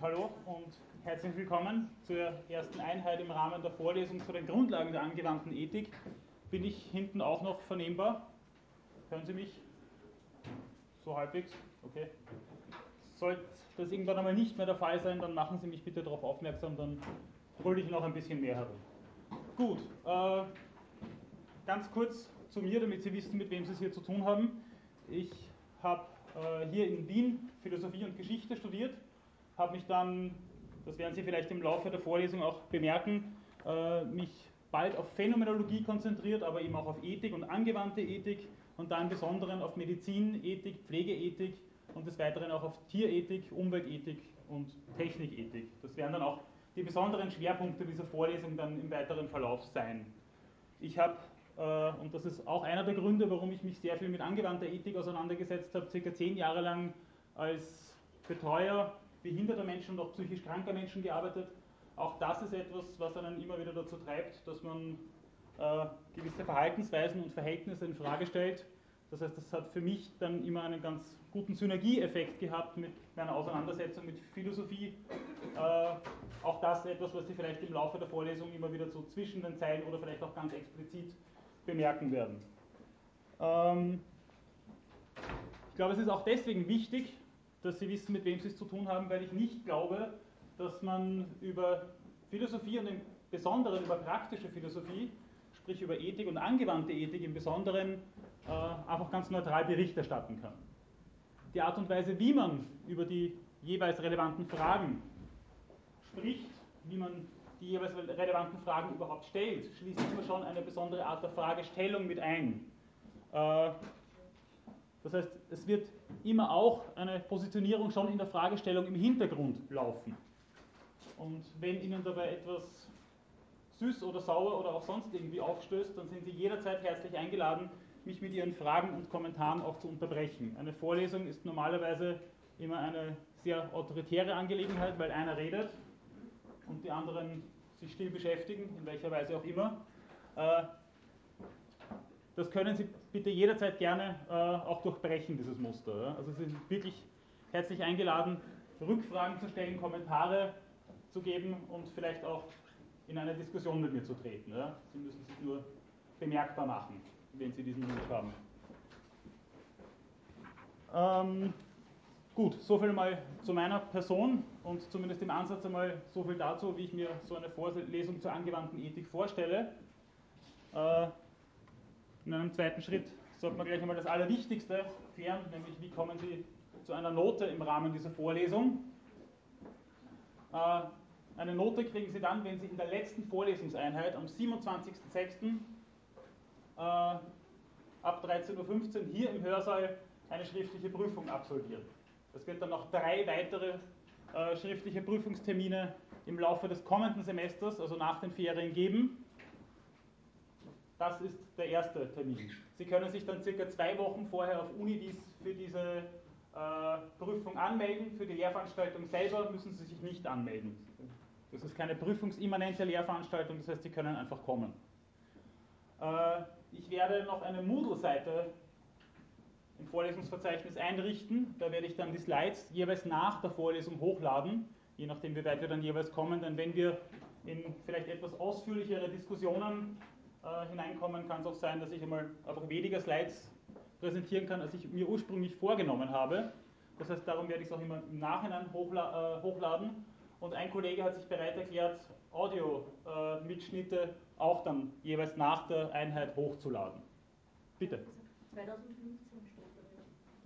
hallo und herzlich willkommen zur ersten Einheit im Rahmen der Vorlesung zu den Grundlagen der angewandten Ethik. Bin ich hinten auch noch vernehmbar? Hören Sie mich? So halbwegs? Okay. Sollte das irgendwann einmal nicht mehr der Fall sein, dann machen Sie mich bitte darauf aufmerksam, dann hole ich noch ein bisschen mehr herum. Gut, äh, ganz kurz zu mir, damit Sie wissen, mit wem Sie es hier zu tun haben. Ich habe äh, hier in Wien Philosophie und Geschichte studiert, habe mich dann, das werden Sie vielleicht im Laufe der Vorlesung auch bemerken, äh, mich bald auf Phänomenologie konzentriert, aber eben auch auf Ethik und angewandte Ethik und dann im Besonderen auf Medizinethik, Pflegeethik und des Weiteren auch auf Tierethik, Umweltethik und Technikethik. Das werden dann auch die besonderen Schwerpunkte dieser Vorlesung dann im weiteren Verlauf sein. Ich habe äh, und das ist auch einer der Gründe, warum ich mich sehr viel mit angewandter Ethik auseinandergesetzt habe, circa zehn Jahre lang als Betreuer behinderter Menschen und auch psychisch kranker Menschen gearbeitet. Auch das ist etwas, was einen immer wieder dazu treibt, dass man äh, gewisse Verhaltensweisen und Verhältnisse in Frage stellt. Das heißt, das hat für mich dann immer einen ganz guten Synergieeffekt gehabt mit meiner Auseinandersetzung mit Philosophie. Äh, auch das etwas, was Sie vielleicht im Laufe der Vorlesung immer wieder so zwischen den Zeilen oder vielleicht auch ganz explizit bemerken werden. Ähm, ich glaube, es ist auch deswegen wichtig, dass Sie wissen, mit wem Sie es zu tun haben, weil ich nicht glaube, dass man über Philosophie und im Besonderen über praktische Philosophie, sprich über Ethik und angewandte Ethik im Besonderen, äh, einfach ganz neutral Bericht erstatten kann. Die Art und Weise, wie man über die jeweils relevanten Fragen spricht, wie man die jeweils relevanten Fragen überhaupt stellt, schließt immer schon eine besondere Art der Fragestellung mit ein. Äh, das heißt, es wird immer auch eine Positionierung schon in der Fragestellung im Hintergrund laufen. Und wenn Ihnen dabei etwas süß oder sauer oder auch sonst irgendwie aufstößt, dann sind Sie jederzeit herzlich eingeladen, mich mit Ihren Fragen und Kommentaren auch zu unterbrechen. Eine Vorlesung ist normalerweise immer eine sehr autoritäre Angelegenheit, weil einer redet und die anderen sich still beschäftigen, in welcher Weise auch immer. Äh, das können Sie bitte jederzeit gerne äh, auch durchbrechen, dieses Muster. Also Sie sind wirklich herzlich eingeladen, Rückfragen zu stellen, Kommentare zu geben und vielleicht auch in eine Diskussion mit mir zu treten. Sie müssen sich nur bemerkbar machen, wenn Sie diesen Wunsch haben. Ähm, Gut, soviel mal zu meiner Person und zumindest im Ansatz einmal so viel dazu, wie ich mir so eine Vorlesung zur angewandten Ethik vorstelle. Äh, in einem zweiten Schritt sollte man gleich einmal das Allerwichtigste klären, nämlich wie kommen Sie zu einer Note im Rahmen dieser Vorlesung. Äh, eine Note kriegen Sie dann, wenn Sie in der letzten Vorlesungseinheit am 27.06. Äh, ab 13.15 Uhr hier im Hörsaal eine schriftliche Prüfung absolvieren. Es wird dann noch drei weitere äh, schriftliche Prüfungstermine im Laufe des kommenden Semesters, also nach den Ferien, geben. Das ist der erste Termin. Sie können sich dann circa zwei Wochen vorher auf Unidis für diese äh, Prüfung anmelden. Für die Lehrveranstaltung selber müssen Sie sich nicht anmelden. Das ist keine prüfungsimmanente Lehrveranstaltung, das heißt, Sie können einfach kommen. Äh, ich werde noch eine Moodle-Seite im Vorlesungsverzeichnis einrichten. Da werde ich dann die Slides jeweils nach der Vorlesung hochladen, je nachdem wie weit wir dann jeweils kommen. Denn wenn wir in vielleicht etwas ausführlichere Diskussionen äh, hineinkommen, kann es auch sein, dass ich einmal einfach weniger Slides präsentieren kann, als ich mir ursprünglich vorgenommen habe. Das heißt, darum werde ich es auch immer im Nachhinein hochla äh, hochladen. Und ein Kollege hat sich bereit erklärt, Audio-Mitschnitte äh, auch dann jeweils nach der Einheit hochzuladen. Bitte. 2015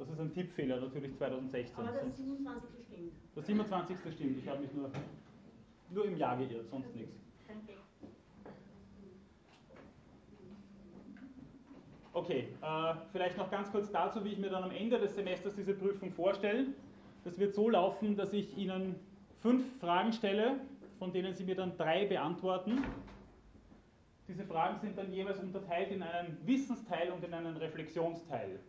das ist ein Tippfehler, natürlich 2016. Aber das 27. stimmt. Das 27. stimmt, ich habe mich nur, nur im Jahr geirrt, sonst nichts. Okay, äh, vielleicht noch ganz kurz dazu, wie ich mir dann am Ende des Semesters diese Prüfung vorstelle. Das wird so laufen, dass ich Ihnen fünf Fragen stelle, von denen Sie mir dann drei beantworten. Diese Fragen sind dann jeweils unterteilt in einen Wissensteil und in einen Reflexionsteil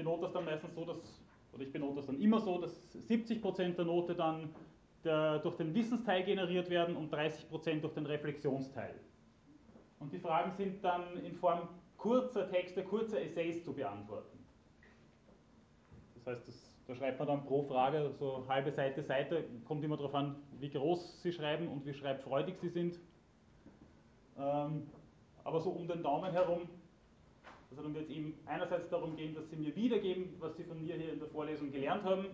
benote das dann meistens so, dass, oder ich benote das dann immer so, dass 70% der Note dann der, durch den Wissensteil generiert werden und 30% durch den Reflexionsteil. Und die Fragen sind dann in Form kurzer Texte, kurzer Essays zu beantworten. Das heißt, das, da schreibt man dann pro Frage so halbe Seite, Seite, kommt immer darauf an, wie groß Sie schreiben und wie schreibfreudig Sie sind. Ähm, aber so um den Daumen herum, also dann wird es eben einerseits darum gehen, dass Sie mir wiedergeben, was Sie von mir hier in der Vorlesung gelernt haben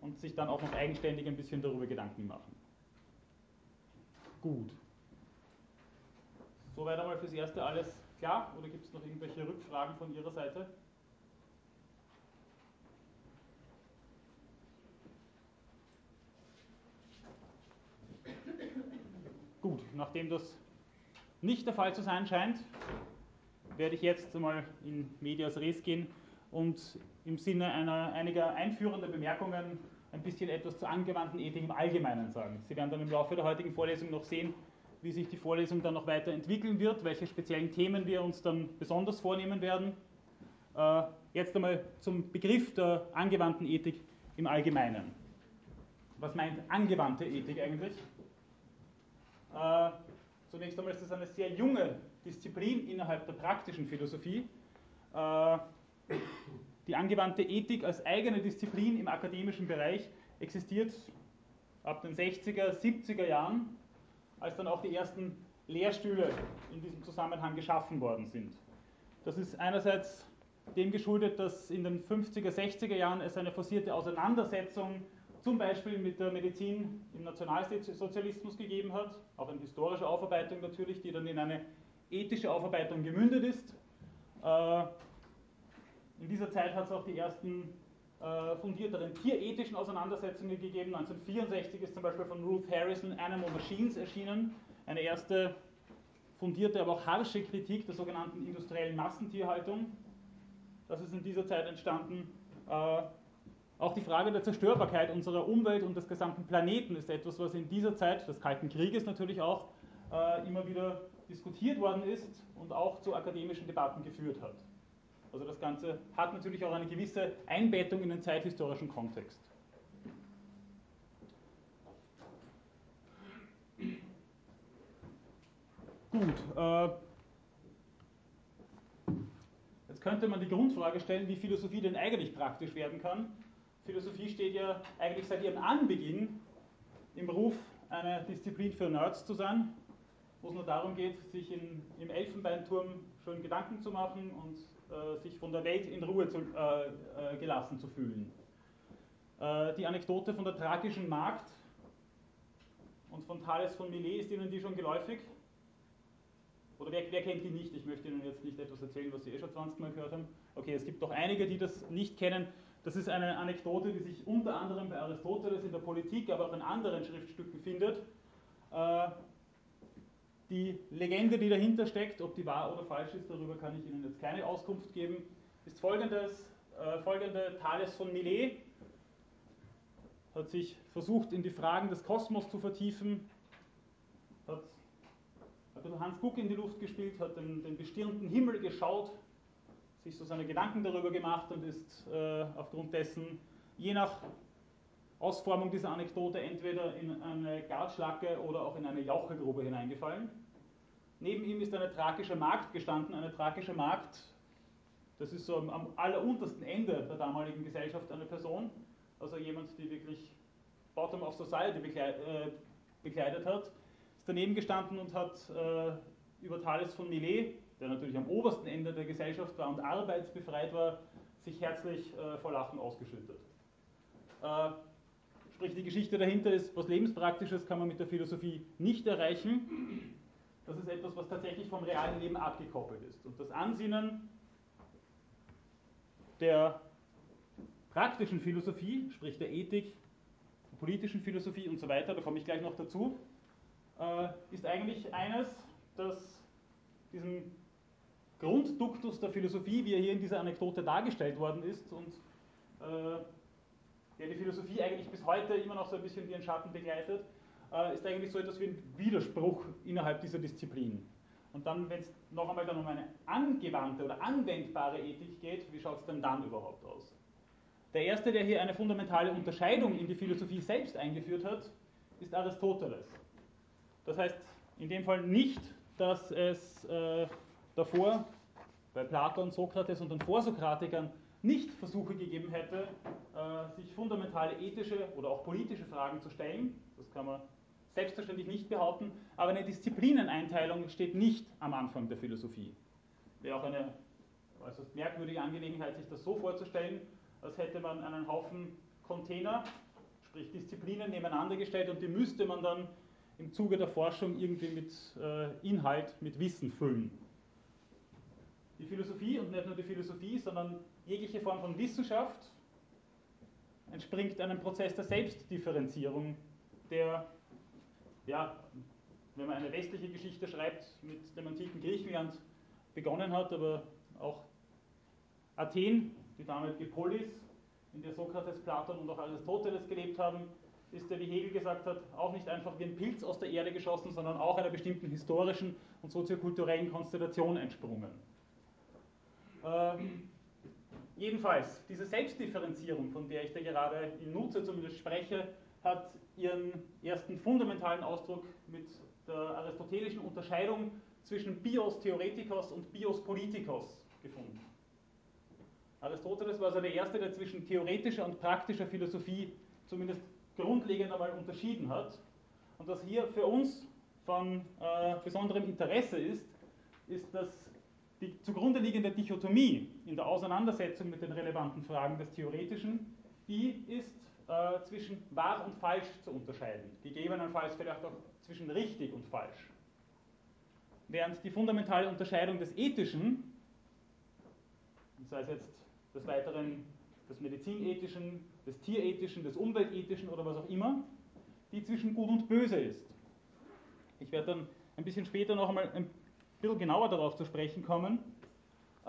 und sich dann auch noch eigenständig ein bisschen darüber Gedanken machen. Gut. Soweit einmal fürs Erste alles klar oder gibt es noch irgendwelche Rückfragen von Ihrer Seite? Gut, nachdem das nicht der Fall zu sein scheint, werde ich jetzt einmal in Medias Res gehen und im Sinne einer, einiger einführender Bemerkungen ein bisschen etwas zur angewandten Ethik im Allgemeinen sagen. Sie werden dann im Laufe der heutigen Vorlesung noch sehen, wie sich die Vorlesung dann noch weiter entwickeln wird, welche speziellen Themen wir uns dann besonders vornehmen werden. Äh, jetzt einmal zum Begriff der angewandten Ethik im Allgemeinen. Was meint angewandte Ethik eigentlich? Äh, zunächst einmal ist es eine sehr junge Disziplin innerhalb der praktischen Philosophie. Äh, die angewandte Ethik als eigene Disziplin im akademischen Bereich existiert ab den 60er, 70er Jahren als dann auch die ersten Lehrstühle in diesem Zusammenhang geschaffen worden sind. Das ist einerseits dem geschuldet, dass in den 50er, 60er Jahren es eine forcierte Auseinandersetzung zum Beispiel mit der Medizin im Nationalsozialismus gegeben hat, auch eine historische Aufarbeitung natürlich, die dann in eine ethische Aufarbeitung gemündet ist. Äh, in dieser Zeit hat es auch die ersten fundierteren tierethischen Auseinandersetzungen gegeben. 1964 ist zum Beispiel von Ruth Harrison Animal Machines erschienen, eine erste fundierte, aber auch harsche Kritik der sogenannten industriellen Massentierhaltung. Das ist in dieser Zeit entstanden. Äh, auch die Frage der Zerstörbarkeit unserer Umwelt und des gesamten Planeten ist etwas, was in dieser Zeit des Kalten Krieges natürlich auch äh, immer wieder diskutiert worden ist und auch zu akademischen Debatten geführt hat. Also das Ganze hat natürlich auch eine gewisse Einbettung in den zeithistorischen Kontext. Gut, äh, jetzt könnte man die Grundfrage stellen, wie Philosophie denn eigentlich praktisch werden kann. Philosophie steht ja eigentlich seit ihrem Anbeginn im Ruf, eine Disziplin für Nerds zu sein, wo es nur darum geht, sich in, im Elfenbeinturm schön Gedanken zu machen und sich von der Welt in Ruhe zu, äh, äh, gelassen zu fühlen. Äh, die Anekdote von der tragischen Magd und von Thales von Milet, ist Ihnen die schon geläufig? Oder wer, wer, kennt die nicht? Ich möchte Ihnen jetzt nicht etwas erzählen, was Sie eh schon 20 Mal gehört haben. Okay, es gibt doch einige, die das nicht kennen. Das ist eine Anekdote, die sich unter anderem bei Aristoteles in der Politik, aber auch in anderen Schriftstücken findet. Die Legende, die dahinter steckt, ob die wahr oder falsch ist, darüber kann ich Ihnen jetzt keine Auskunft geben, ist folgendes, äh, folgende Thales von Milet hat sich versucht, in die Fragen des Kosmos zu vertiefen, hat ein bisschen Hans Guck in die Luft gespielt, hat den, den bestirnten Himmel geschaut, sich so seine Gedanken darüber gemacht und ist äh, aufgrund dessen je nach Ausformung dieser Anekdote entweder in eine Gartschlacke oder auch in eine Jauchegrube hineingefallen. Neben ihm ist eine thrakische Magd gestanden, eine thrakische Magd, das ist so am, alleruntersten Ende der damaligen Gesellschaft eine Person, also jemand, die wirklich Bottom of Society bekleidet, äh, bekleidet hat, ist daneben gestanden und hat äh, über Thales von Milet, der natürlich am obersten Ende der Gesellschaft war und arbeitsbefreit war, sich herzlich äh, vor Lachen ausgeschüttet. Sprich, die Geschichte dahinter ist, was Lebenspraktisches kann man mit der Philosophie nicht erreichen. Das ist etwas, was tatsächlich vom realen Leben abgekoppelt ist. Und das Ansinnen der praktischen Philosophie, sprich der Ethik, der politischen Philosophie und so weiter, da komme ich gleich noch dazu, äh, ist eigentlich eines, das diesen Grundduktus der Philosophie, wie er hier in dieser Anekdote dargestellt worden ist und äh, der die Philosophie eigentlich bis heute immer noch so ein bisschen wie ein Schatten begleitet, äh, ist eigentlich so etwas wie ein Widerspruch innerhalb dieser Disziplin. Und dann, wenn es noch einmal dann um eine angewandte oder anwendbare Ethik geht, wie schaut es denn dann überhaupt aus? Der erste, der hier eine fundamentale Unterscheidung in die Philosophie selbst eingeführt hat, ist Aristoteles. Das heißt in dem Fall nicht, dass es äh, davor bei Platon, Sokrates und den Vorsokratikern nicht Versuche gegeben hätte, äh, sich fundamentale ethische oder auch politische Fragen zu stellen. Das kann man selbstverständlich nicht behaupten, aber eine Disziplineneinteilung steht nicht am Anfang der Philosophie. Wäre auch eine äußerst merkwürdige Angelegenheit, sich das so vorzustellen, als hätte man einen Haufen Container, sprich Disziplinen, nebeneinander gestellt und die müsste man dann im Zuge der Forschung irgendwie mit äh, Inhalt, mit Wissen füllen. Die Philosophie und nicht nur die Philosophie, sondern jegliche Form von Wissenschaft entspringt einem Prozess der Selbstdifferenzierung, der, ja, wenn man eine westliche Geschichte schreibt, mit dem antiken Griechenland begonnen hat, aber auch Athen, die damalige Polis, in der Sokrates, Platon und auch Aristoteles gelebt haben, ist der, wie Hegel gesagt hat, auch nicht einfach wie ein Pilz aus der Erde geschossen, sondern auch einer bestimmten historischen und soziokulturellen Konstellation entsprungen. Äh, jedenfalls, diese Selbstdifferenzierung, von der ich da gerade in Nutze zumindest spreche, hat ihren ersten fundamentalen Ausdruck mit der aristotelischen Unterscheidung zwischen Bios Theoretikos und Bios Politikos gefunden. Aristoteles war also der Erste, der zwischen theoretischer und praktischer Philosophie zumindest grundlegend einmal unterschieden hat. Und was hier für uns von äh, besonderem Interesse ist, ist, dass die zugrunde liegende Dichotomie in der Auseinandersetzung mit den relevanten Fragen des Theoretischen, die ist äh, zwischen wahr und falsch zu unterscheiden, gegebenenfalls vielleicht auch zwischen richtig und falsch. Während die fundamentale Unterscheidung des Ethischen, sei es jetzt des Weiteren des Medizinethischen, des Tierethischen, des Umweltethischen oder was auch immer, die zwischen Gut und Böse ist. Ich werde dann ein bisschen später noch einmal ein bisschen genauer darauf zu sprechen kommen. Äh,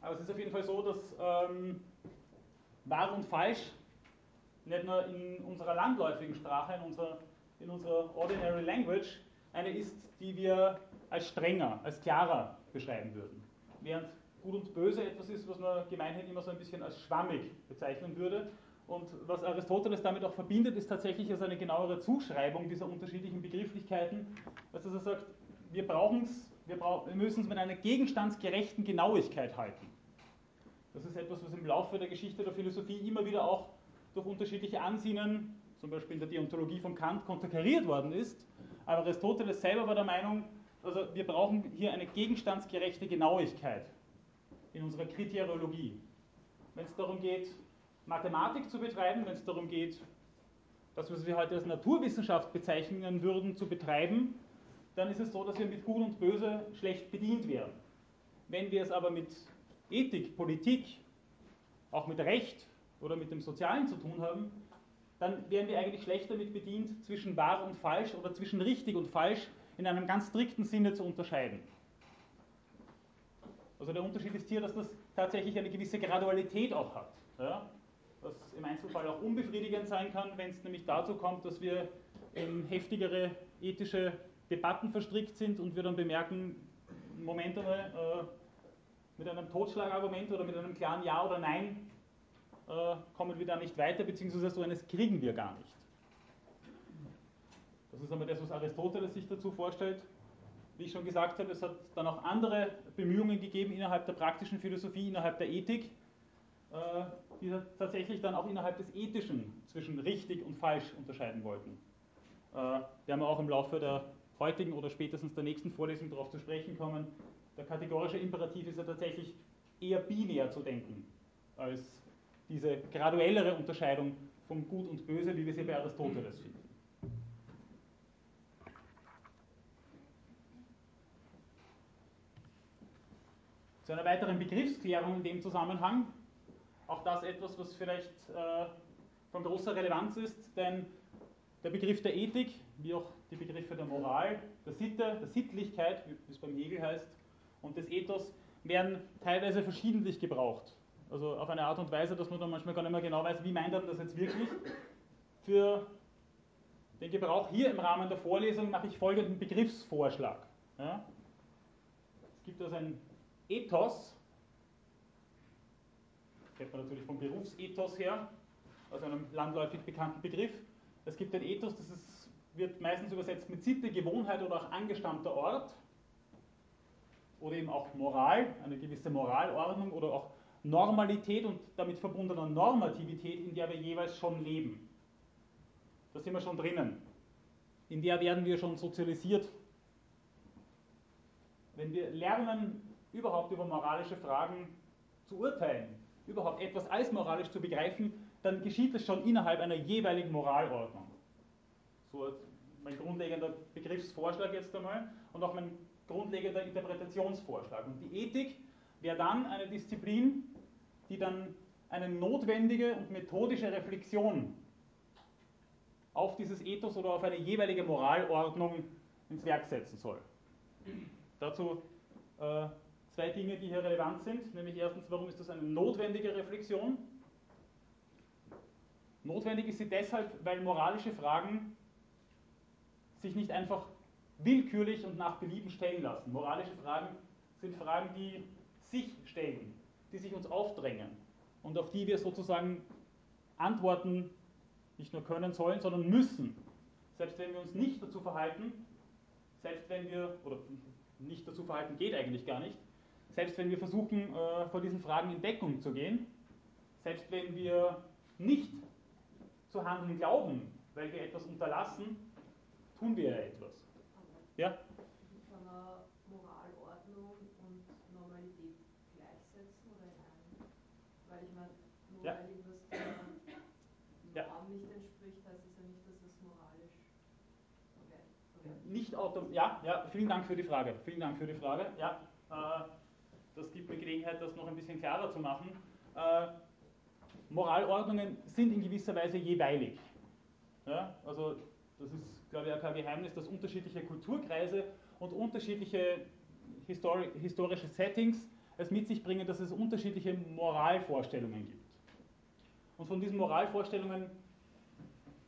aber es ist auf jeden Fall so, dass ähm, wahr und falsch nicht nur in unserer landläufigen Sprache, in unserer, in unserer Ordinary Language, eine ist, die wir als strenger, als klarer beschreiben würden. Während Gut und Böse etwas ist, was man gemeinhin immer so ein bisschen als schwammig bezeichnen würde. Und was Aristoteles damit auch verbindet, ist tatsächlich als eine genauere Zuschreibung dieser unterschiedlichen Begrifflichkeiten, dass er sagt, wir, wir, brauch, wir müssen es mit einer gegenstandsgerechten Genauigkeit halten. Das ist etwas, was im Laufe der Geschichte der Philosophie immer wieder auch durch unterschiedliche Ansinnen, zum Beispiel in der Deontologie von Kant, konterkariert worden ist. Aber Aristoteles selber war der Meinung, also wir brauchen hier eine gegenstandsgerechte Genauigkeit in unserer Kriteriologie. Wenn es darum geht, Mathematik zu betreiben, wenn es darum geht, das, was wir heute als Naturwissenschaft bezeichnen würden, zu betreiben, dann ist es so, dass wir mit Gut und Böse schlecht bedient wären. Wenn wir es aber mit Ethik, Politik, auch mit Recht oder mit dem Sozialen zu tun haben, dann wären wir eigentlich schlecht damit bedient, zwischen wahr und falsch oder zwischen richtig und falsch in einem ganz strikten Sinne zu unterscheiden. Also der Unterschied ist hier, dass das tatsächlich eine gewisse Gradualität auch hat. Ja? Was im Einzelfall auch unbefriedigend sein kann, wenn es nämlich dazu kommt, dass wir in heftigere ethische Debatten verstrickt sind und wir dann bemerken, Moment einmal, äh, mit einem Totschlagargument oder mit einem klaren Ja oder Nein äh, kommen wir da nicht weiter, beziehungsweise so eines kriegen wir gar nicht. Das ist einmal das, was Aristoteles sich dazu vorstellt wie ich schon gesagt habe, es hat dann auch andere Bemühungen gegeben innerhalb der praktischen Philosophie, innerhalb der Ethik, äh, die tatsächlich dann auch innerhalb des Ethischen zwischen richtig und falsch unterscheiden wollten. Äh, wir auch im Laufe der heutigen oder spätestens der nächsten Vorlesung darauf zu sprechen kommen. Der kategorische Imperativ ist ja tatsächlich eher binär zu denken, als diese graduellere Unterscheidung von Gut und Böse, wie wir sie bei Aristoteles finden. Zu einer weiteren Begriffsklärung in dem Zusammenhang, auch das etwas, was vielleicht äh, von großer Relevanz ist, denn der Begriff der Ethik, wie auch die Begriffe der Moral, der Sitte, der Sittlichkeit, wie es beim Hegel heißt, und des Ethos, werden teilweise verschiedentlich gebraucht. Also auf eine Art und Weise, dass man dann manchmal gar nicht mehr genau weiß, wie meint er das jetzt wirklich. Für den Gebrauch hier im Rahmen der Vorlesung mache ich folgenden Begriffsvorschlag. Ja? Es gibt also ein Ethos, kennt man natürlich vom Berufsethos her, aus einem landläufig bekannten Begriff. Es gibt ein Ethos, das ist, wird meistens übersetzt mit Sitte, Gewohnheit oder auch angestammter Ort. oder eben auch Moral, eine gewisse Moralordnung oder auch Normalität und damit verbundener Normativität, in der wir jeweils schon leben. Da sind wir schon drinnen. In der werden wir schon sozialisiert. Wenn wir lernen, überhaupt über moralische Fragen zu urteilen, überhaupt etwas als moralisch zu begreifen, dann geschieht es schon innerhalb einer jeweiligen Moralordnung. So mein grundlegender Begriffsvorschlag jetzt einmal und auch mein grundlegender Interpretationsvorschlag. Und die Ethik wäre dann eine Disziplin, die dann eine notwendige und methodische Reflexion auf dieses Ethos oder auf eine jeweilige Moralordnung ins Werk setzen soll. Dazu äh, zwei Dinge, die hier relevant sind, nämlich erstens, warum ist das eine notwendige Reflexion? Notwendig ist sie deshalb, weil moralische Fragen sich nicht einfach willkürlich und nach Belieben stellen lassen. Moralische Fragen sind Fragen, die sich stellen, die sich uns aufdrängen und auf die wir sozusagen Antworten nicht nur können sollen, sondern müssen. Selbst wenn wir uns nicht dazu verhalten, selbst wenn wir, oder nicht dazu verhalten geht eigentlich gar nicht, selbst wenn wir versuchen, äh, vor diesen Fragen in Deckung zu gehen, selbst wenn wir nicht zu handeln glauben, weil wir etwas unterlassen, tun wir ja etwas. Ja? Kann man Moralordnung und Normalität gleichsetzen oder in einem? Weil ich meine, nur ja. weil irgendwas der Norm ja. nicht entspricht, heißt es ja nicht, dass es moralisch verwertet Nicht autom ja, ja, vielen Dank für die Frage. Vielen Dank für die Frage. Ja, äh, das gibt mir Gelegenheit, das noch ein bisschen klarer zu machen. Äh, Moralordnungen sind in gewisser Weise jeweilig. Ja, also das ist, glaube ich, auch kein Geheimnis, dass unterschiedliche Kulturkreise und unterschiedliche histori historische Settings es mit sich bringen, dass es unterschiedliche Moralvorstellungen gibt. Und von diesen Moralvorstellungen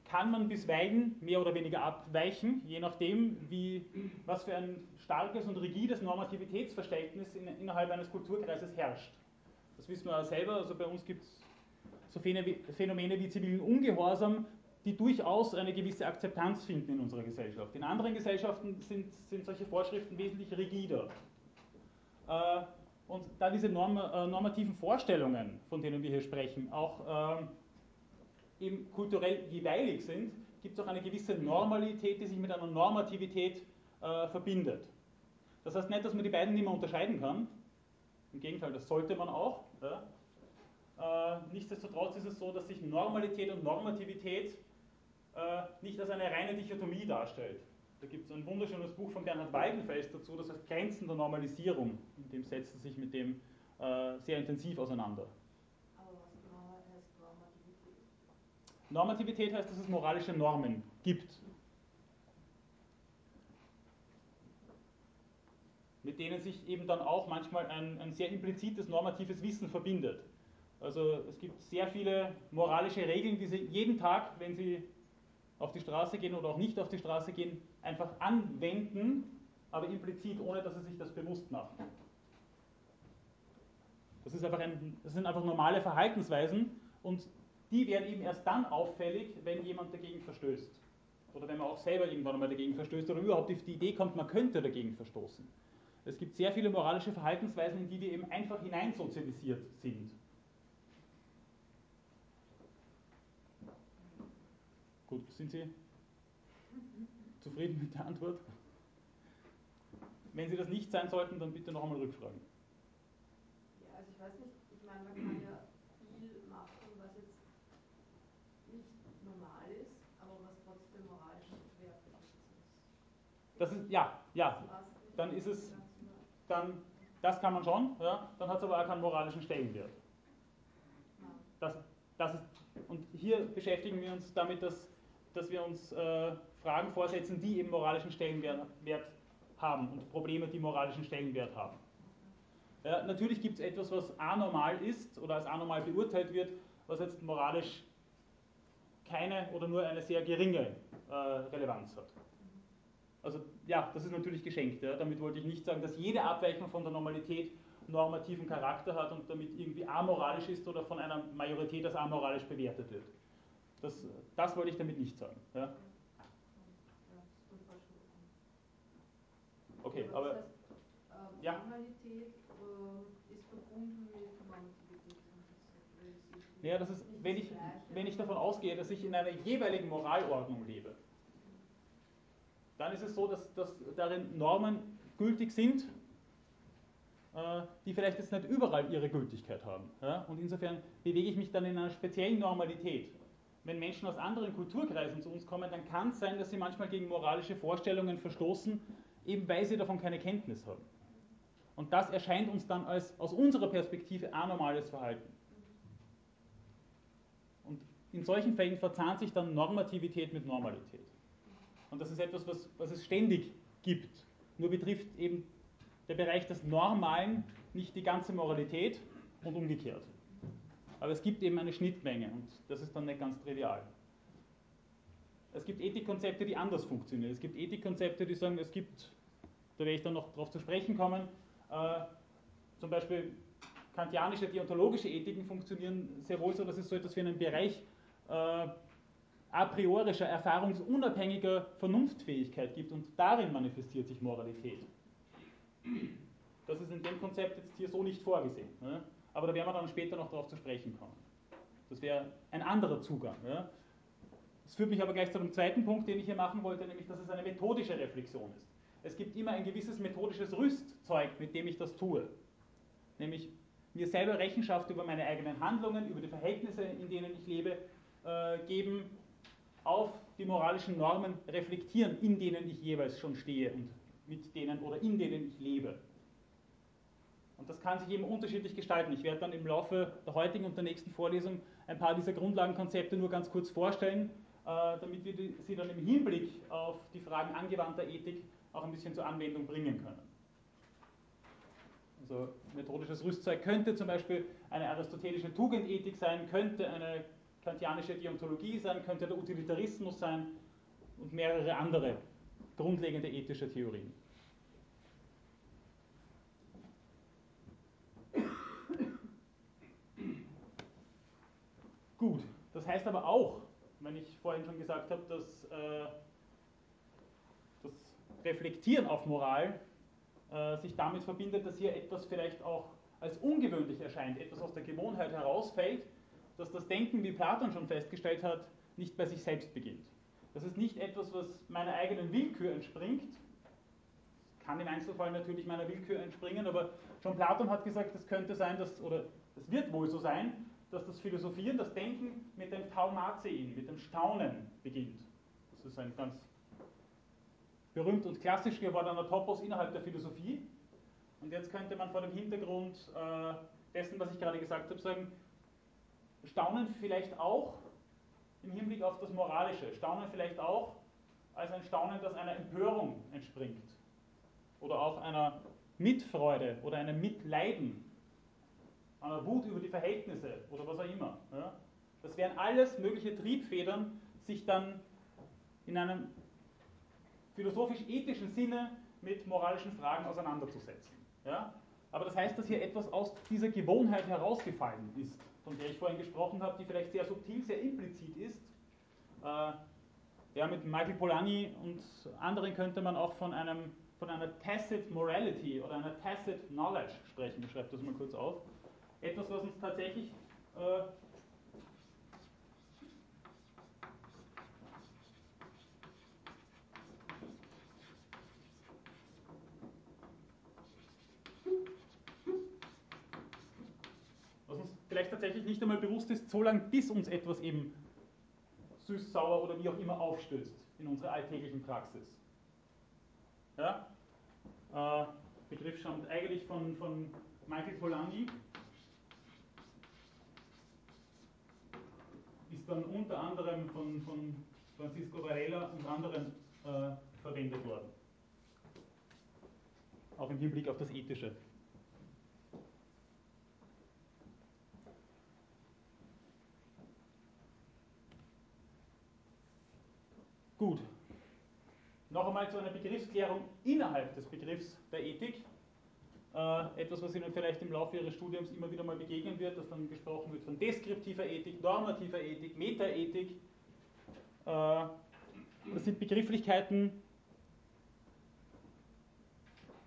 kann man bisweilen mehr oder weniger abweichen, je nachdem, wie, was für ein starkes und rigides Normativitätsverständnis in, innerhalb eines Kulturkreises herrscht. Das wissen wir selber, also bei uns gibt es so Phänomene wie zivilen Ungehorsam, die durchaus eine gewisse Akzeptanz finden in unserer Gesellschaft. In anderen Gesellschaften sind, sind solche Vorschriften wesentlich rigider. Äh, und da diese Norm, äh, normativen Vorstellungen, von denen wir hier sprechen, auch äh, eben kulturell jeweilig sind, gibt es auch eine gewisse Normalität, die sich mit einer Normativität äh, verbindet. Das heißt nicht, dass man die beiden nicht mehr unterscheiden kann. Im Gegenteil, das sollte man auch. Ja. Äh, nichtsdestotrotz ist es so, dass sich Normalität und Normativität nicht als eine reine Dichotomie darstellt. Da gibt es ein wunderschönes Buch von Bernhard Weidenfels dazu, das heißt Grenzen der Normalisierung. In dem setzt er sich mit dem äh, sehr intensiv auseinander. Aber was genau heißt Normativität? Normativität heißt, dass es moralische Normen gibt. Mit denen sich eben dann auch manchmal ein, ein sehr implizites normatives Wissen verbindet. Also es gibt sehr viele moralische Regeln, die Sie jeden Tag, wenn Sie auf die Straße gehen oder auch nicht auf die Straße gehen, einfach anwenden, aber implizit, ohne dass sie sich das bewusst machen. Das, ist einfach ein, das sind einfach normale Verhaltensweisen und die werden eben erst dann auffällig, wenn jemand dagegen verstößt. Oder wenn man auch selber irgendwann einmal dagegen verstößt oder überhaupt auf die Idee kommt, man könnte dagegen verstoßen. Es gibt sehr viele moralische Verhaltensweisen, in die wir eben einfach hineinsozialisiert sind. Gut, sind Sie zufrieden mit der Antwort? Wenn Sie das nicht sein sollten, dann bitte noch einmal rückfragen. Ja, also ich weiß nicht, ich meine, man kann ja viel machen, was jetzt nicht normal ist, aber was trotzdem moralisch wertvoll ist. Das ist, ja, ja, dann ist es, dann, das kann man schon, ja, dann hat es aber auch keinen moralischen Stellenwert. Das, das ist, und hier beschäftigen wir uns damit, dass dass wir uns äh, Fragen vorsetzen, die eben moralischen Stellenwert haben und Probleme, die moralischen Stellenwert haben. Ja, natürlich gibt es etwas, was anormal ist oder als anormal beurteilt wird, was jetzt moralisch keine oder nur eine sehr geringe äh, Relevanz hat. Also ja, das ist natürlich geschenkt. Ja. Damit wollte ich nicht sagen, dass jede Abweichung von der Normalität normativen Charakter hat und damit irgendwie amoralisch ist oder von einer Majorität als amoralisch bewertet wird. Das, das wollte ich damit nicht sagen. Ja? Okay, aber. Das heißt, ähm, ja. Normalität äh, ist verbunden mit. Ja, das ist, wenn ich, wenn ich davon ausgehe, dass ich in einer jeweiligen Moralordnung lebe, dann ist es so, dass, dass darin Normen gültig sind, äh, die vielleicht jetzt nicht überall ihre Gültigkeit haben. Ja? Und insofern bewege ich mich dann in einer speziellen Normalität. Wenn Menschen aus anderen Kulturkreisen zu uns kommen, dann kann es sein, dass sie manchmal gegen moralische Vorstellungen verstoßen, eben weil sie davon keine Kenntnis haben. Und das erscheint uns dann als aus unserer Perspektive anormales Verhalten. Und in solchen Fällen verzahnt sich dann Normativität mit Normalität. Und das ist etwas, was, was es ständig gibt. Nur betrifft eben der Bereich des Normalen nicht die ganze Moralität und umgekehrt. Aber es gibt eben eine Schnittmenge und das ist dann nicht ganz trivial. Es gibt Ethikkonzepte, die anders funktionieren. Es gibt Ethikkonzepte, die sagen, es gibt, da werde ich dann noch darauf zu sprechen kommen, äh, zum Beispiel kantianische deontologische Ethiken funktionieren sehr wohl so, dass es so etwas wie einen Bereich äh, a priorischer, erfahrungsunabhängiger Vernunftfähigkeit gibt und darin manifestiert sich Moralität. Das ist in dem Konzept jetzt hier so nicht vorgesehen. Ne? Aber da werden wir dann später noch darauf zu sprechen kommen. Das wäre ein anderer Zugang. Ja? Das führt mich aber gleich zu dem zweiten Punkt, den ich hier machen wollte, nämlich, dass es eine methodische Reflexion ist. Es gibt immer ein gewisses methodisches Rüstzeug, mit dem ich das tue. Nämlich mir selber Rechenschaft über meine eigenen Handlungen, über die Verhältnisse, in denen ich lebe, äh, geben, auf die moralischen Normen reflektieren, in denen ich jeweils schon stehe und mit denen oder in denen ich lebe. Und das kann sich eben unterschiedlich gestalten. Ich werde dann im Laufe der heutigen und der nächsten Vorlesung ein paar dieser Grundlagenkonzepte nur ganz kurz vorstellen, äh, damit wir sie dann im Hinblick auf die Fragen angewandter Ethik auch ein bisschen zur Anwendung bringen können. Also methodisches Rüstzeug könnte zum Beispiel eine aristotelische Tugendethik sein, könnte eine kantianische Deontologie sein, könnte der Utilitarismus sein und mehrere andere grundlegende ethische Theorien. Gut, das heißt aber auch, wenn ich vorhin schon gesagt habe, dass äh, das Reflektieren auf Moral äh, sich damit verbindet, dass hier etwas vielleicht auch als ungewöhnlich erscheint, etwas aus der Gewohnheit herausfällt, dass das Denken, wie Platon schon festgestellt hat, nicht bei sich selbst beginnt. Das ist nicht etwas, was meiner eigenen Willkür entspringt. Kann im Einzelfall natürlich meiner Willkür entspringen, aber schon Platon hat gesagt, es könnte sein, dass, oder es wird wohl so sein, dass das Philosophieren, das Denken mit dem Taumazein, mit dem Staunen beginnt. Das ist ein ganz berühmt und klassisch gewordener Topos innerhalb der Philosophie. Und jetzt könnte man vor dem Hintergrund äh, dessen, was ich gerade gesagt habe, sagen, Staunen vielleicht auch im Hinblick auf das Moralische. Staunen vielleicht auch als ein Staunen, das einer Empörung entspringt. Oder auch einer Mitfreude oder einem Mitleiden, einer Wut über die Verhältnisse oder was auch immer. Ja? Das wären alles mögliche Triebfedern, sich dann in einem philosophisch-ethischen Sinne mit moralischen Fragen auseinanderzusetzen. Ja? Aber das heißt, dass hier etwas aus dieser Gewohnheit herausgefallen ist von der ich vorhin gesprochen habe, die vielleicht sehr subtil, sehr implizit ist. Äh, ja, mit Michael Polanyi und anderen könnte man auch von, einem, von einer tacit morality oder einer tacit knowledge sprechen. Ich schreibe das mal kurz auf. Etwas, was uns tatsächlich äh, vielleicht tatsächlich nicht einmal bewusst ist, so lange bis uns etwas eben süß, sauer oder wie auch immer aufstößt in unserer alltäglichen Praxis. Ja? Äh, Begriff stammt eigentlich von, von Michael Polanyi. Ist dann unter anderem von, von Francisco Varela und anderen äh, verwendet worden. Auch im Hinblick auf das Ethische. Gut. Noch einmal zu einer Begriffsklärung innerhalb des Begriffs der Ethik. Äh, etwas, was Ihnen vielleicht im Laufe Ihres Studiums immer wieder mal begegnen wird, dass dann gesprochen wird von deskriptiver Ethik, normativer Ethik, Metaethik. Äh, das sind Begrifflichkeiten,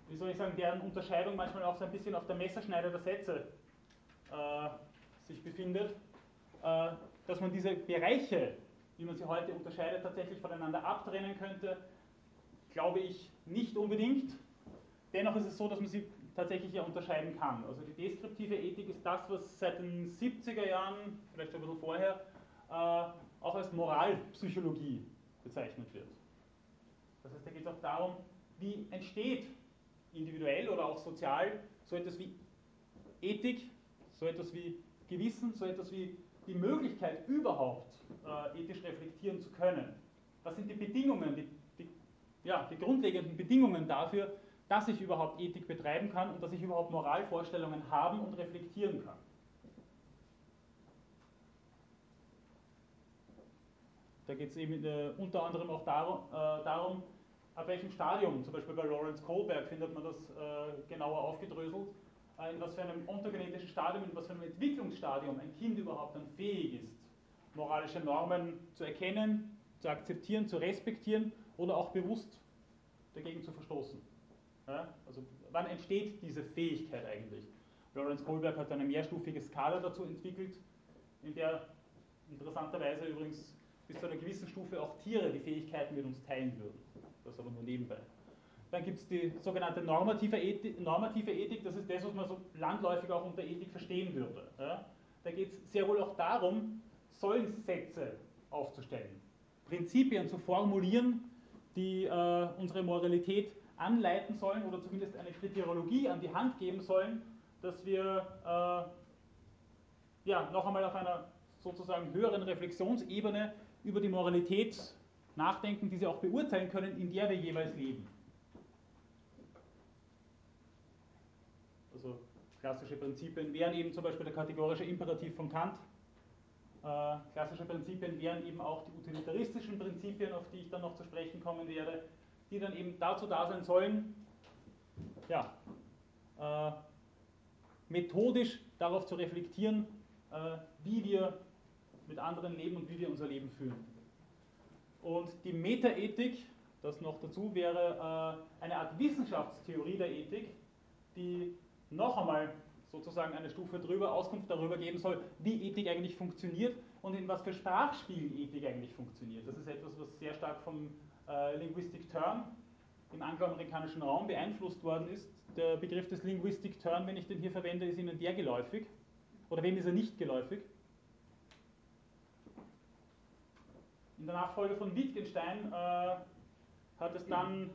wie soll ich sagen, deren Unterscheidung manchmal auch so ein bisschen auf der Messerschneide der Sätze äh, sich befindet, dass man diese Bereiche, wie man sie heute unterscheidet, tatsächlich voneinander abtrennen könnte, glaube ich nicht unbedingt. Dennoch ist es so, dass man sie tatsächlich ja unterscheiden kann. Also die deskriptive Ethik ist das, was seit den 70er Jahren, vielleicht schon ein bisschen vorher, äh, auch als Moralpsychologie bezeichnet wird. Das heißt, da geht es auch darum, wie entsteht individuell oder auch sozial so etwas wie Ethik, so etwas wie Gewissen, so etwas wie die Möglichkeit überhaupt äh, ethisch reflektieren zu können. Was sind die Bedingungen, die, die, ja, die grundlegenden Bedingungen dafür, dass ich überhaupt Ethik betreiben kann und dass ich überhaupt Moralvorstellungen haben und reflektieren kann. Da geht es eben äh, unter anderem auch darum, äh, darum, ab welchem Stadium, zum Beispiel bei Lawrence Kohlberg findet man das äh, genauer aufgedröselt, äh, in was für einem ontogenetischen Stadium, in was für einem Entwicklungsstadium ein Kind überhaupt dann fähig ist, moralische Normen zu erkennen, zu akzeptieren, zu respektieren oder auch bewusst dagegen zu verstoßen. Ja? Also wann entsteht diese Fähigkeit eigentlich? Lawrence Kohlberg hat eine mehrstufige Skala dazu entwickelt, in der interessanterweise übrigens bis zu einer gewissen Stufe auch Tiere die Fähigkeiten mit uns teilen würden. Das aber nur nebenbei. Dann gibt es die sogenannte normative Ethik, normative Ethik, das ist das, was man so landläufig auch unter Ethik verstehen würde. Ja? Da geht es sehr wohl auch darum, Sollenssätze aufzustellen, Prinzipien zu formulieren, die äh, unsere Moralität anleiten sollen oder zumindest eine Kriterologie an die Hand geben sollen, dass wir äh, ja, noch einmal auf einer sozusagen höheren Reflexionsebene über die Moralität nachdenken, die sie auch beurteilen können, in der wir jeweils leben. Also klassische Prinzipien wären eben zum Beispiel der kategorische Imperativ von Kant. Äh, klassische Prinzipien wären eben auch die utilitaristischen Prinzipien, auf die ich dann noch zu sprechen kommen werde, die dann eben dazu da sein sollen, ja, äh, methodisch darauf zu reflektieren, äh, wie wir mit anderen leben und wie wir unser Leben führen. Und die Metaethik, das noch dazu wäre äh, eine Art Wissenschaftstheorie der Ethik, die noch einmal sozusagen eine Stufe drüber Auskunft darüber geben soll, wie Ethik eigentlich funktioniert und in was für Sprachspielen Ethik eigentlich funktioniert. Das ist etwas, was sehr stark vom Linguistic Turn im angloamerikanischen Raum beeinflusst worden ist. Der Begriff des Linguistic Turn, wenn ich den hier verwende, ist Ihnen der geläufig? Oder wem ist er nicht geläufig? In der Nachfolge von Wittgenstein äh, hat es dann